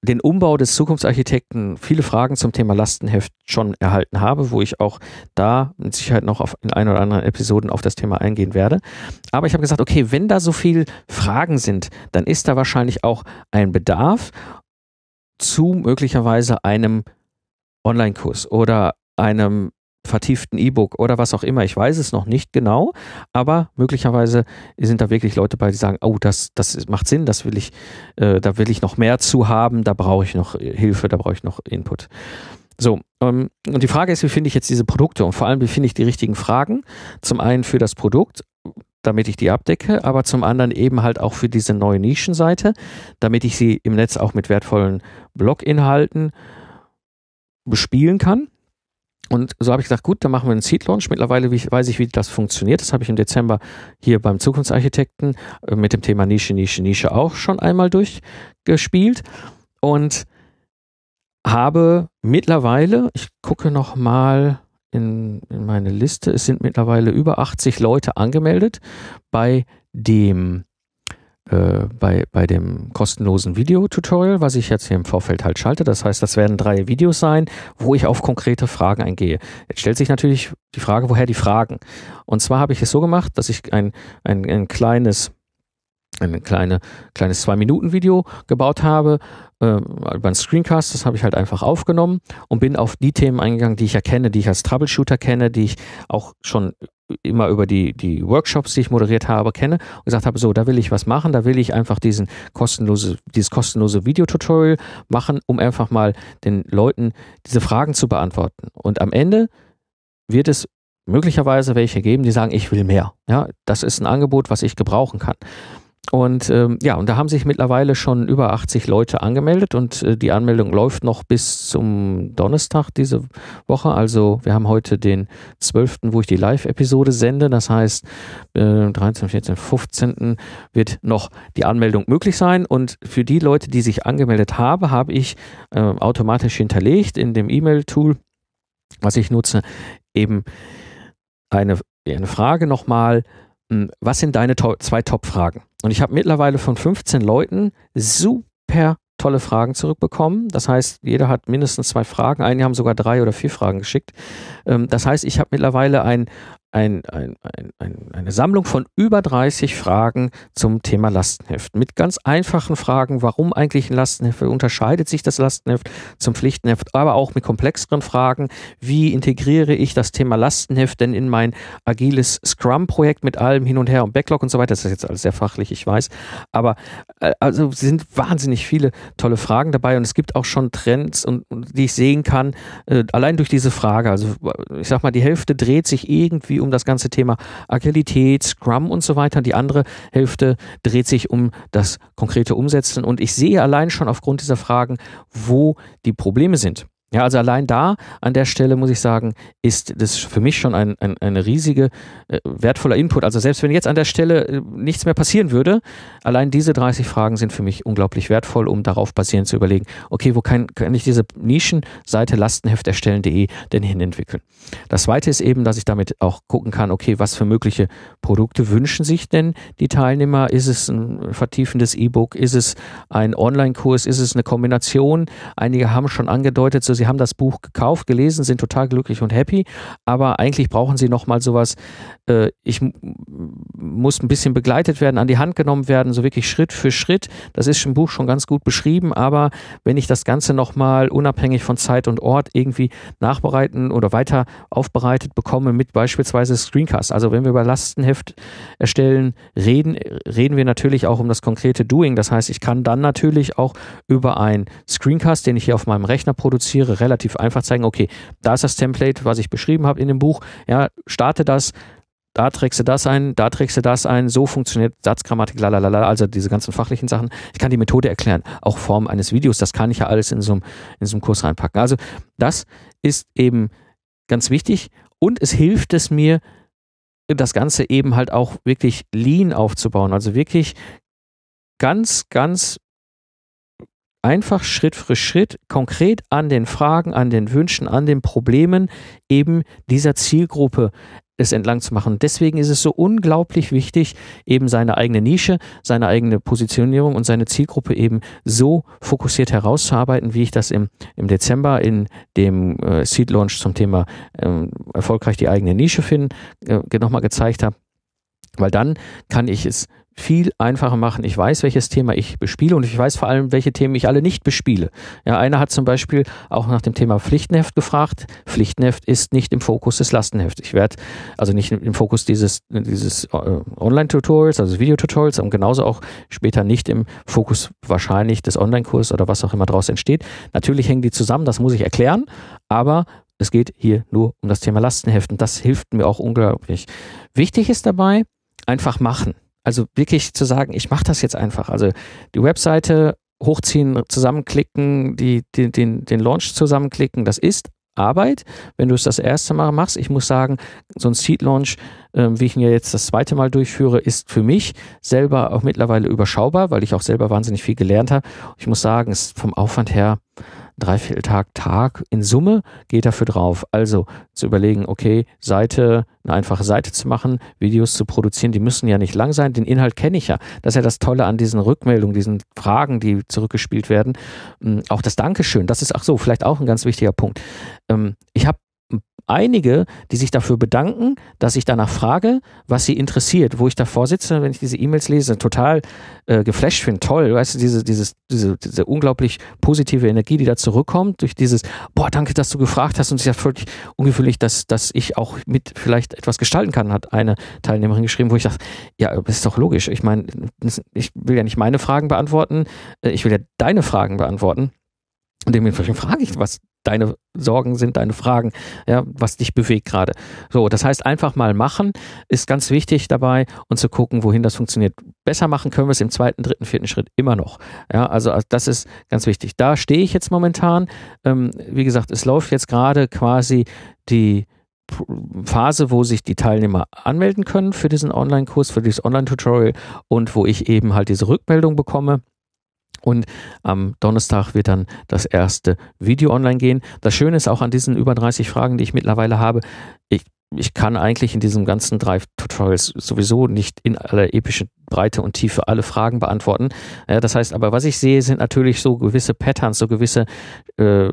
den Umbau des Zukunftsarchitekten viele Fragen zum Thema Lastenheft schon erhalten habe, wo ich auch da mit Sicherheit noch auf, in ein oder anderen Episoden auf das Thema eingehen werde. Aber ich habe gesagt, okay, wenn da so viele Fragen sind, dann ist da wahrscheinlich auch ein Bedarf zu möglicherweise einem Online-Kurs oder einem vertieften E-Book oder was auch immer. Ich weiß es noch nicht genau, aber möglicherweise sind da wirklich Leute bei, die sagen, oh, das, das macht Sinn, das will ich, äh, da will ich noch mehr zu haben, da brauche ich noch Hilfe, da brauche ich noch Input. So, ähm, und die Frage ist, wie finde ich jetzt diese Produkte und vor allem, wie finde ich die richtigen Fragen? Zum einen für das Produkt, damit ich die abdecke, aber zum anderen eben halt auch für diese neue Nischenseite, damit ich sie im Netz auch mit wertvollen Blog-Inhalten bespielen kann und so habe ich gesagt, gut, dann machen wir einen Seed Launch. Mittlerweile weiß ich, wie das funktioniert. Das habe ich im Dezember hier beim Zukunftsarchitekten äh, mit dem Thema Nische, Nische, Nische auch schon einmal durchgespielt und habe mittlerweile, ich gucke noch mal in, in meine Liste, es sind mittlerweile über 80 Leute angemeldet bei dem äh, bei, bei dem kostenlosen Videotutorial, was ich jetzt hier im Vorfeld halt schalte. Das heißt, das werden drei Videos sein, wo ich auf konkrete Fragen eingehe. Jetzt stellt sich natürlich die Frage, woher die Fragen? Und zwar habe ich es so gemacht, dass ich ein, ein, ein kleines ein kleine, kleines Zwei-Minuten-Video gebaut habe, äh, über einen Screencast, das habe ich halt einfach aufgenommen und bin auf die Themen eingegangen, die ich erkenne, die ich als Troubleshooter kenne, die ich auch schon immer über die, die Workshops, die ich moderiert habe, kenne und gesagt habe, so, da will ich was machen, da will ich einfach diesen kostenlose, dieses kostenlose Videotutorial machen, um einfach mal den Leuten diese Fragen zu beantworten. Und am Ende wird es möglicherweise welche geben, die sagen, ich will mehr. Ja, das ist ein Angebot, was ich gebrauchen kann. Und ähm, ja, und da haben sich mittlerweile schon über 80 Leute angemeldet und äh, die Anmeldung läuft noch bis zum Donnerstag diese Woche. Also wir haben heute den 12., wo ich die Live-Episode sende. Das heißt, äh, 13, 14, 15. wird noch die Anmeldung möglich sein. Und für die Leute, die sich angemeldet haben, habe ich äh, automatisch hinterlegt in dem E-Mail-Tool, was ich nutze, eben eine, eine Frage nochmal hm, was sind deine to zwei Top-Fragen? Und ich habe mittlerweile von 15 Leuten super tolle Fragen zurückbekommen. Das heißt, jeder hat mindestens zwei Fragen. Einige haben sogar drei oder vier Fragen geschickt. Ähm, das heißt, ich habe mittlerweile ein, ein, ein, ein, eine Sammlung von über 30 Fragen zum Thema Lastenheft. Mit ganz einfachen Fragen, warum eigentlich ein Lastenheft, unterscheidet sich das Lastenheft zum Pflichtenheft, aber auch mit komplexeren Fragen, wie integriere ich das Thema Lastenheft denn in mein agiles Scrum-Projekt mit allem hin und her und Backlog und so weiter. Das ist jetzt alles sehr fachlich, ich weiß. Aber äh, also sind wahnsinnig viele tolle Fragen dabei und es gibt auch schon Trends, und, die ich sehen kann, äh, allein durch diese Frage. Also ich sag mal, die Hälfte dreht sich irgendwie um das ganze Thema Agilität, Scrum und so weiter. Die andere Hälfte dreht sich um das konkrete Umsetzen. Und ich sehe allein schon aufgrund dieser Fragen, wo die Probleme sind. Ja, also allein da an der Stelle muss ich sagen, ist das für mich schon ein, ein eine riesige äh, wertvoller Input. Also selbst wenn jetzt an der Stelle äh, nichts mehr passieren würde, allein diese 30 Fragen sind für mich unglaublich wertvoll, um darauf basierend zu überlegen, okay, wo kann, kann ich diese Nischenseite Lastenheft erstellen.de denn hin entwickeln? Das zweite ist eben, dass ich damit auch gucken kann, okay, was für mögliche Produkte wünschen sich denn die Teilnehmer? Ist es ein vertiefendes E-Book? Ist es ein Online-Kurs? Ist es eine Kombination? Einige haben schon angedeutet, so sie haben das Buch gekauft, gelesen, sind total glücklich und happy, aber eigentlich brauchen sie nochmal sowas, äh, ich muss ein bisschen begleitet werden, an die Hand genommen werden, so wirklich Schritt für Schritt. Das ist im Buch schon ganz gut beschrieben, aber wenn ich das Ganze nochmal unabhängig von Zeit und Ort irgendwie nachbereiten oder weiter aufbereitet bekomme mit beispielsweise Screencast, also wenn wir über Lastenheft erstellen, reden, reden wir natürlich auch um das konkrete Doing. Das heißt, ich kann dann natürlich auch über ein Screencast, den ich hier auf meinem Rechner produziere, wäre relativ einfach zeigen, okay, da ist das Template, was ich beschrieben habe in dem Buch, ja, starte das, da trägst du das ein, da trägst du das ein, so funktioniert Satzgrammatik, lalala, also diese ganzen fachlichen Sachen. Ich kann die Methode erklären, auch Form eines Videos, das kann ich ja alles in so einem, in so einem Kurs reinpacken. Also das ist eben ganz wichtig und es hilft es mir, das Ganze eben halt auch wirklich lean aufzubauen, also wirklich ganz, ganz einfach Schritt für Schritt konkret an den Fragen, an den Wünschen, an den Problemen eben dieser Zielgruppe es entlang zu machen. Deswegen ist es so unglaublich wichtig, eben seine eigene Nische, seine eigene Positionierung und seine Zielgruppe eben so fokussiert herauszuarbeiten, wie ich das im, im Dezember in dem äh, Seed Launch zum Thema ähm, erfolgreich die eigene Nische finden, äh, nochmal gezeigt habe. Weil dann kann ich es viel einfacher machen. Ich weiß, welches Thema ich bespiele und ich weiß vor allem, welche Themen ich alle nicht bespiele. Ja, einer hat zum Beispiel auch nach dem Thema Pflichtenheft gefragt. Pflichtenheft ist nicht im Fokus des Lastenhefts. Ich werde also nicht im Fokus dieses, dieses äh, Online-Tutorials, also Videotutorials und genauso auch später nicht im Fokus wahrscheinlich des Online-Kurs oder was auch immer daraus entsteht. Natürlich hängen die zusammen, das muss ich erklären, aber es geht hier nur um das Thema Lastenheft und das hilft mir auch unglaublich. Wichtig ist dabei, einfach machen. Also wirklich zu sagen, ich mache das jetzt einfach. Also die Webseite hochziehen, zusammenklicken, die, die, den, den Launch zusammenklicken, das ist Arbeit, wenn du es das erste Mal machst. Ich muss sagen, so ein Seed Launch, äh, wie ich ihn ja jetzt das zweite Mal durchführe, ist für mich selber auch mittlerweile überschaubar, weil ich auch selber wahnsinnig viel gelernt habe. Ich muss sagen, es ist vom Aufwand her Dreivierteltag, Tag in Summe geht dafür drauf. Also zu überlegen, okay, Seite, eine einfache Seite zu machen, Videos zu produzieren, die müssen ja nicht lang sein. Den Inhalt kenne ich ja. Das ist ja das Tolle an diesen Rückmeldungen, diesen Fragen, die zurückgespielt werden. Mm, auch das Dankeschön, das ist, ach so, vielleicht auch ein ganz wichtiger Punkt. Ähm, ich habe einige, die sich dafür bedanken, dass ich danach frage, was sie interessiert, wo ich davor sitze, wenn ich diese E-Mails lese, total äh, geflasht finde, toll, weißt du, diese, dieses, diese, diese unglaublich positive Energie, die da zurückkommt, durch dieses, boah, danke, dass du gefragt hast und es ist ja völlig ungewöhnlich, dass, dass ich auch mit vielleicht etwas gestalten kann, hat eine Teilnehmerin geschrieben, wo ich dachte, ja, das ist doch logisch, ich meine, ich will ja nicht meine Fragen beantworten, äh, ich will ja deine Fragen beantworten. Und dementsprechend frage ich, was deine Sorgen sind, deine Fragen, ja, was dich bewegt gerade. So, das heißt, einfach mal machen ist ganz wichtig dabei und zu gucken, wohin das funktioniert. Besser machen können wir es im zweiten, dritten, vierten Schritt immer noch. Ja, also das ist ganz wichtig. Da stehe ich jetzt momentan. Ähm, wie gesagt, es läuft jetzt gerade quasi die Phase, wo sich die Teilnehmer anmelden können für diesen Online-Kurs, für dieses Online-Tutorial und wo ich eben halt diese Rückmeldung bekomme. Und am Donnerstag wird dann das erste Video online gehen. Das Schöne ist auch an diesen über 30 Fragen, die ich mittlerweile habe, ich, ich kann eigentlich in diesen ganzen drei Tutorials sowieso nicht in aller epischen Breite und Tiefe alle Fragen beantworten. Das heißt, aber was ich sehe, sind natürlich so gewisse Patterns, so gewisse äh,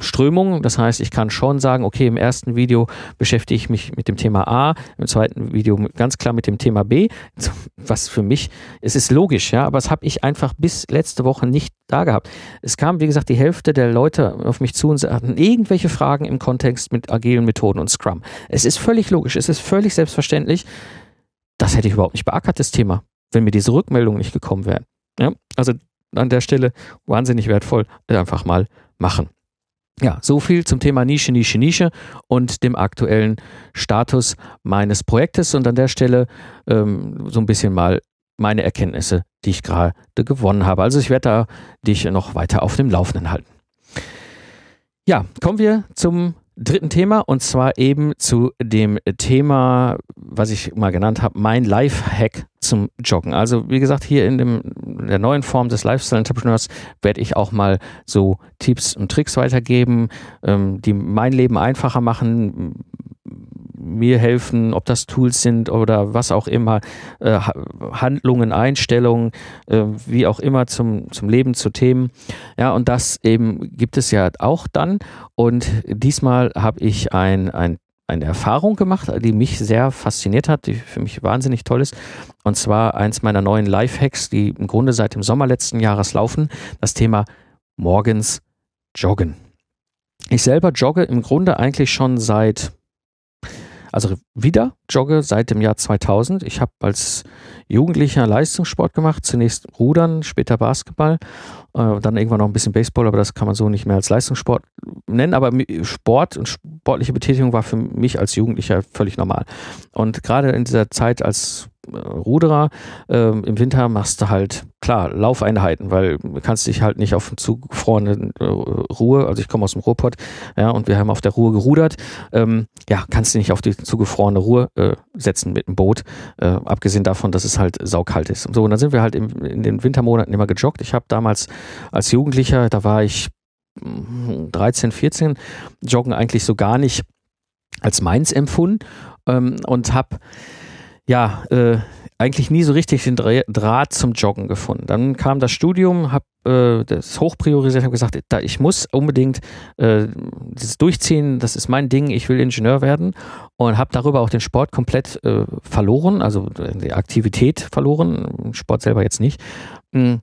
Strömungen. Das heißt, ich kann schon sagen, okay, im ersten Video beschäftige ich mich mit dem Thema A, im zweiten Video ganz klar mit dem Thema B. Was für mich, es ist logisch, ja, aber das habe ich einfach bis letzte Woche nicht da gehabt. Es kam, wie gesagt, die Hälfte der Leute auf mich zu und hatten irgendwelche Fragen im Kontext mit agilen Methoden und Scrum. Es ist völlig logisch, es ist völlig selbstverständlich das hätte ich überhaupt nicht beackert, das Thema, wenn mir diese Rückmeldungen nicht gekommen wären. Ja, also an der Stelle wahnsinnig wertvoll, einfach mal machen. Ja, so viel zum Thema Nische, Nische, Nische und dem aktuellen Status meines Projektes und an der Stelle ähm, so ein bisschen mal meine Erkenntnisse, die ich gerade gewonnen habe. Also ich werde da dich noch weiter auf dem Laufenden halten. Ja, kommen wir zum dritten Thema und zwar eben zu dem Thema, was ich mal genannt habe, mein Life-Hack zum Joggen. Also wie gesagt, hier in, dem, in der neuen Form des Lifestyle Entrepreneurs werde ich auch mal so Tipps und Tricks weitergeben, ähm, die mein Leben einfacher machen, mir helfen, ob das Tools sind oder was auch immer, äh, Handlungen, Einstellungen, äh, wie auch immer zum, zum Leben, zu Themen. Ja, und das eben gibt es ja auch dann. Und diesmal habe ich ein, ein eine Erfahrung gemacht, die mich sehr fasziniert hat, die für mich wahnsinnig toll ist. Und zwar eins meiner neuen Lifehacks, die im Grunde seit dem Sommer letzten Jahres laufen, das Thema morgens joggen. Ich selber jogge im Grunde eigentlich schon seit also wieder jogge seit dem Jahr 2000. Ich habe als Jugendlicher Leistungssport gemacht, zunächst Rudern, später Basketball, äh, dann irgendwann noch ein bisschen Baseball, aber das kann man so nicht mehr als Leistungssport nennen. Aber Sport und sportliche Betätigung war für mich als Jugendlicher völlig normal. Und gerade in dieser Zeit als Ruderer. Ähm, Im Winter machst du halt, klar, Laufeinheiten, weil du kannst dich halt nicht auf zugefrorene äh, Ruhe, also ich komme aus dem Ruhrpott, ja, und wir haben auf der Ruhe gerudert, ähm, ja, kannst du nicht auf die zugefrorene Ruhe äh, setzen mit dem Boot, äh, abgesehen davon, dass es halt saukalt ist. Und so, und dann sind wir halt im, in den Wintermonaten immer gejoggt. Ich habe damals als Jugendlicher, da war ich 13, hm, 14, joggen eigentlich so gar nicht als meins empfunden ähm, und habe ja, äh, eigentlich nie so richtig den Draht zum Joggen gefunden. Dann kam das Studium, habe äh, das hochpriorisiert, habe gesagt, da, ich muss unbedingt äh, das durchziehen, das ist mein Ding, ich will Ingenieur werden und habe darüber auch den Sport komplett äh, verloren, also die Aktivität verloren, Sport selber jetzt nicht. Mm,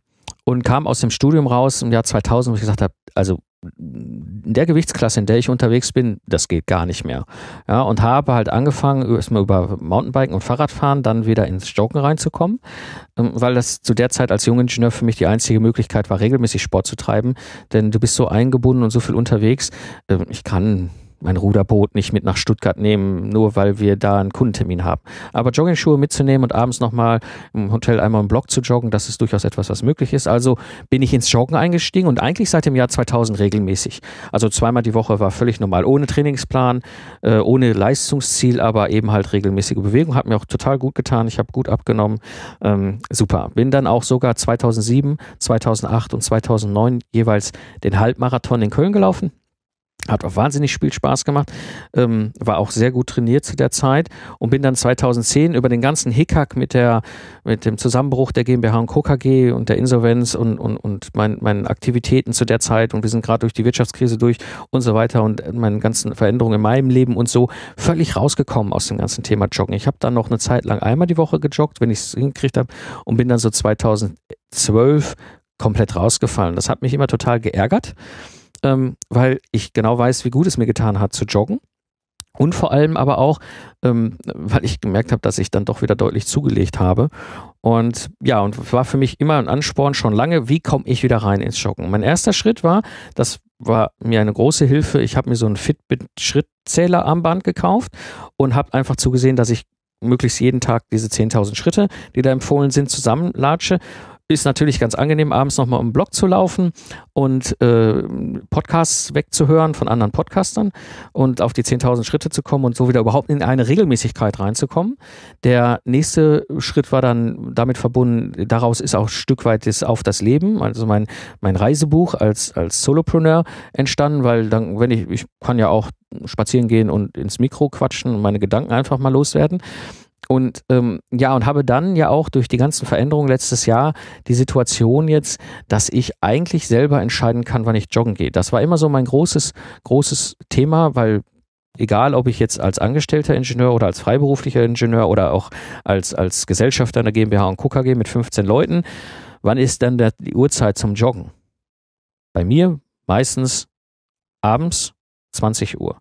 und kam aus dem Studium raus im Jahr 2000, wo ich gesagt habe, also in der Gewichtsklasse, in der ich unterwegs bin, das geht gar nicht mehr. Ja, und habe halt angefangen, erstmal über Mountainbiken und Fahrradfahren dann wieder ins Joggen reinzukommen, ähm, weil das zu der Zeit als junger Ingenieur für mich die einzige Möglichkeit war, regelmäßig Sport zu treiben, denn du bist so eingebunden und so viel unterwegs. Ähm, ich kann mein Ruderboot nicht mit nach Stuttgart nehmen, nur weil wir da einen Kundentermin haben. Aber Joggingschuhe mitzunehmen und abends nochmal im Hotel einmal im Block zu joggen, das ist durchaus etwas, was möglich ist. Also bin ich ins Joggen eingestiegen und eigentlich seit dem Jahr 2000 regelmäßig. Also zweimal die Woche war völlig normal, ohne Trainingsplan, äh, ohne Leistungsziel, aber eben halt regelmäßige Bewegung. Hat mir auch total gut getan. Ich habe gut abgenommen. Ähm, super. Bin dann auch sogar 2007, 2008 und 2009 jeweils den Halbmarathon in Köln gelaufen hat auch wahnsinnig viel Spaß gemacht, ähm, war auch sehr gut trainiert zu der Zeit und bin dann 2010 über den ganzen Hickhack mit der mit dem Zusammenbruch der GmbH und Co. KG und der Insolvenz und, und, und mein, meinen Aktivitäten zu der Zeit und wir sind gerade durch die Wirtschaftskrise durch und so weiter und meinen ganzen Veränderungen in meinem Leben und so völlig rausgekommen aus dem ganzen Thema Joggen. Ich habe dann noch eine Zeit lang einmal die Woche gejoggt, wenn ich es hingekriegt habe und bin dann so 2012 komplett rausgefallen. Das hat mich immer total geärgert ähm, weil ich genau weiß, wie gut es mir getan hat zu joggen. Und vor allem aber auch, ähm, weil ich gemerkt habe, dass ich dann doch wieder deutlich zugelegt habe. Und ja, und war für mich immer ein Ansporn schon lange, wie komme ich wieder rein ins Joggen. Mein erster Schritt war, das war mir eine große Hilfe, ich habe mir so ein Fitbit-Schrittzähler-Armband gekauft und habe einfach zugesehen, dass ich möglichst jeden Tag diese 10.000 Schritte, die da empfohlen sind, zusammenlatsche ist natürlich ganz angenehm, abends nochmal im Blog zu laufen und äh, Podcasts wegzuhören von anderen Podcastern und auf die 10.000 Schritte zu kommen und so wieder überhaupt in eine Regelmäßigkeit reinzukommen. Der nächste Schritt war dann damit verbunden, daraus ist auch ein Stück weit das Auf das Leben, also mein, mein Reisebuch als, als Solopreneur entstanden, weil dann, wenn ich, ich kann ja auch spazieren gehen und ins Mikro quatschen und meine Gedanken einfach mal loswerden. Und ähm, ja, und habe dann ja auch durch die ganzen Veränderungen letztes Jahr die Situation jetzt, dass ich eigentlich selber entscheiden kann, wann ich joggen gehe. Das war immer so mein großes, großes Thema, weil egal ob ich jetzt als angestellter Ingenieur oder als freiberuflicher Ingenieur oder auch als, als Gesellschafter einer GmbH und KKG mit 15 Leuten, wann ist dann der, die Uhrzeit zum Joggen? Bei mir meistens abends 20 Uhr.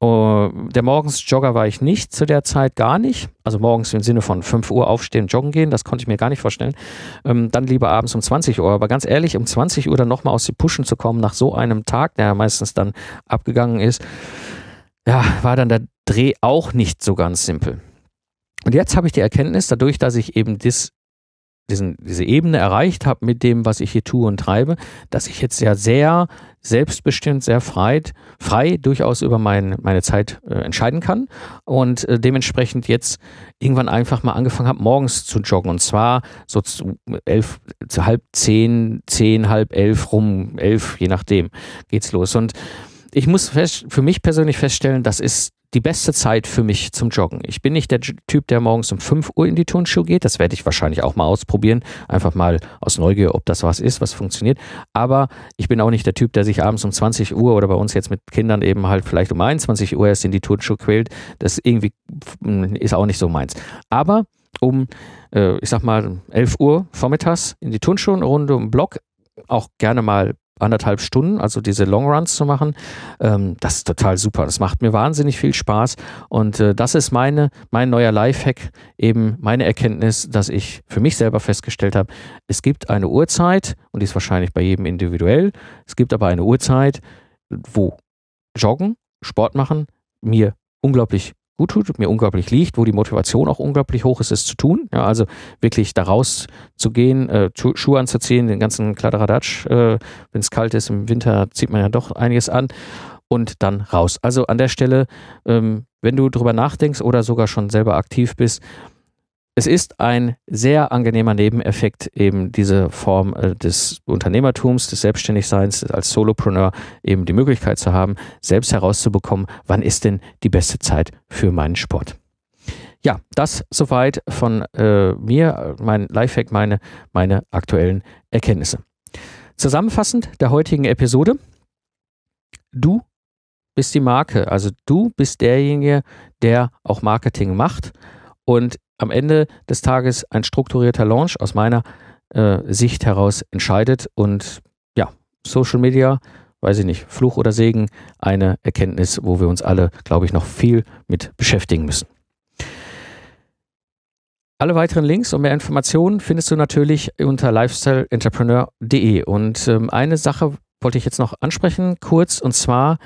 Uh, der Morgensjogger war ich nicht zu der Zeit gar nicht. Also morgens im Sinne von 5 Uhr aufstehen, joggen gehen, das konnte ich mir gar nicht vorstellen. Ähm, dann lieber abends um 20 Uhr. Aber ganz ehrlich, um 20 Uhr dann nochmal aus den Pushen zu kommen nach so einem Tag, der meistens dann abgegangen ist, ja, war dann der Dreh auch nicht so ganz simpel. Und jetzt habe ich die Erkenntnis, dadurch, dass ich eben das diesen, diese Ebene erreicht habe mit dem, was ich hier tue und treibe, dass ich jetzt ja sehr selbstbestimmt, sehr frei, frei durchaus über mein, meine Zeit äh, entscheiden kann und äh, dementsprechend jetzt irgendwann einfach mal angefangen habe, morgens zu joggen und zwar so zu elf, zu halb zehn, zehn, halb elf rum, elf, je nachdem geht's los und ich muss fest, für mich persönlich feststellen, das ist die beste Zeit für mich zum Joggen. Ich bin nicht der Typ, der morgens um 5 Uhr in die Turnschuhe geht. Das werde ich wahrscheinlich auch mal ausprobieren. Einfach mal aus Neugier, ob das was ist, was funktioniert. Aber ich bin auch nicht der Typ, der sich abends um 20 Uhr oder bei uns jetzt mit Kindern eben halt vielleicht um 21 Uhr erst in die Turnschuhe quält. Das irgendwie ist auch nicht so meins. Aber um, äh, ich sag mal, 11 Uhr vormittags in die Turnschuhe, Runde um Block, auch gerne mal anderthalb Stunden, also diese Long Runs zu machen, ähm, das ist total super. Das macht mir wahnsinnig viel Spaß und äh, das ist meine, mein neuer Lifehack, eben meine Erkenntnis, dass ich für mich selber festgestellt habe, es gibt eine Uhrzeit und die ist wahrscheinlich bei jedem individuell, es gibt aber eine Uhrzeit, wo Joggen, Sport machen mir unglaublich gut tut, mir unglaublich liegt, wo die Motivation auch unglaublich hoch ist, es zu tun. Ja, also wirklich da rauszugehen, äh, Schuhe anzuziehen, den ganzen Kladderadatsch, äh, wenn es kalt ist, im Winter zieht man ja doch einiges an und dann raus. Also an der Stelle, ähm, wenn du drüber nachdenkst oder sogar schon selber aktiv bist, es ist ein sehr angenehmer Nebeneffekt, eben diese Form äh, des Unternehmertums, des Selbstständigseins als Solopreneur eben die Möglichkeit zu haben, selbst herauszubekommen, wann ist denn die beste Zeit für meinen Sport. Ja, das soweit von äh, mir, mein Lifehack, meine, meine aktuellen Erkenntnisse. Zusammenfassend der heutigen Episode. Du bist die Marke, also du bist derjenige, der auch Marketing macht und am Ende des Tages ein strukturierter Launch aus meiner äh, Sicht heraus entscheidet und ja, Social Media, weiß ich nicht, Fluch oder Segen, eine Erkenntnis, wo wir uns alle, glaube ich, noch viel mit beschäftigen müssen. Alle weiteren Links und mehr Informationen findest du natürlich unter lifestyleentrepreneur.de. Und ähm, eine Sache wollte ich jetzt noch ansprechen, kurz, und zwar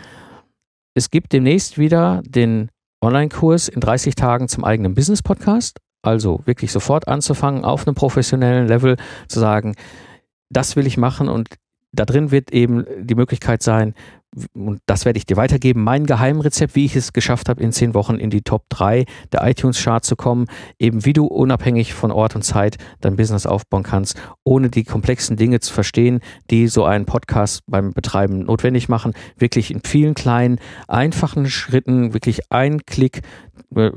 es gibt demnächst wieder den Online-Kurs in 30 Tagen zum eigenen Business-Podcast. Also wirklich sofort anzufangen, auf einem professionellen Level zu sagen, das will ich machen und da drin wird eben die Möglichkeit sein, und das werde ich dir weitergeben, mein Geheimrezept, wie ich es geschafft habe, in zehn Wochen in die Top 3 der iTunes-Chart zu kommen, eben wie du unabhängig von Ort und Zeit dein Business aufbauen kannst, ohne die komplexen Dinge zu verstehen, die so einen Podcast beim Betreiben notwendig machen, wirklich in vielen kleinen, einfachen Schritten, wirklich ein Klick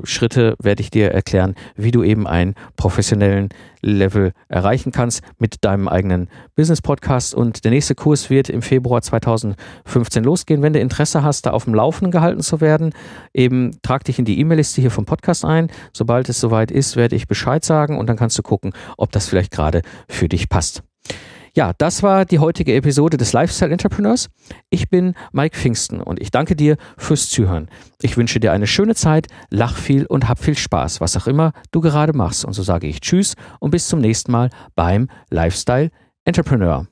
Schritte werde ich dir erklären, wie du eben einen professionellen Level erreichen kannst mit deinem eigenen Business Podcast. Und der nächste Kurs wird im Februar 2015 losgehen. Wenn du Interesse hast, da auf dem Laufenden gehalten zu werden, eben trag dich in die E-Mail-Liste hier vom Podcast ein. Sobald es soweit ist, werde ich Bescheid sagen und dann kannst du gucken, ob das vielleicht gerade für dich passt. Ja, das war die heutige Episode des Lifestyle Entrepreneurs. Ich bin Mike Pfingsten und ich danke dir fürs Zuhören. Ich wünsche dir eine schöne Zeit, lach viel und hab viel Spaß, was auch immer du gerade machst. Und so sage ich Tschüss und bis zum nächsten Mal beim Lifestyle Entrepreneur.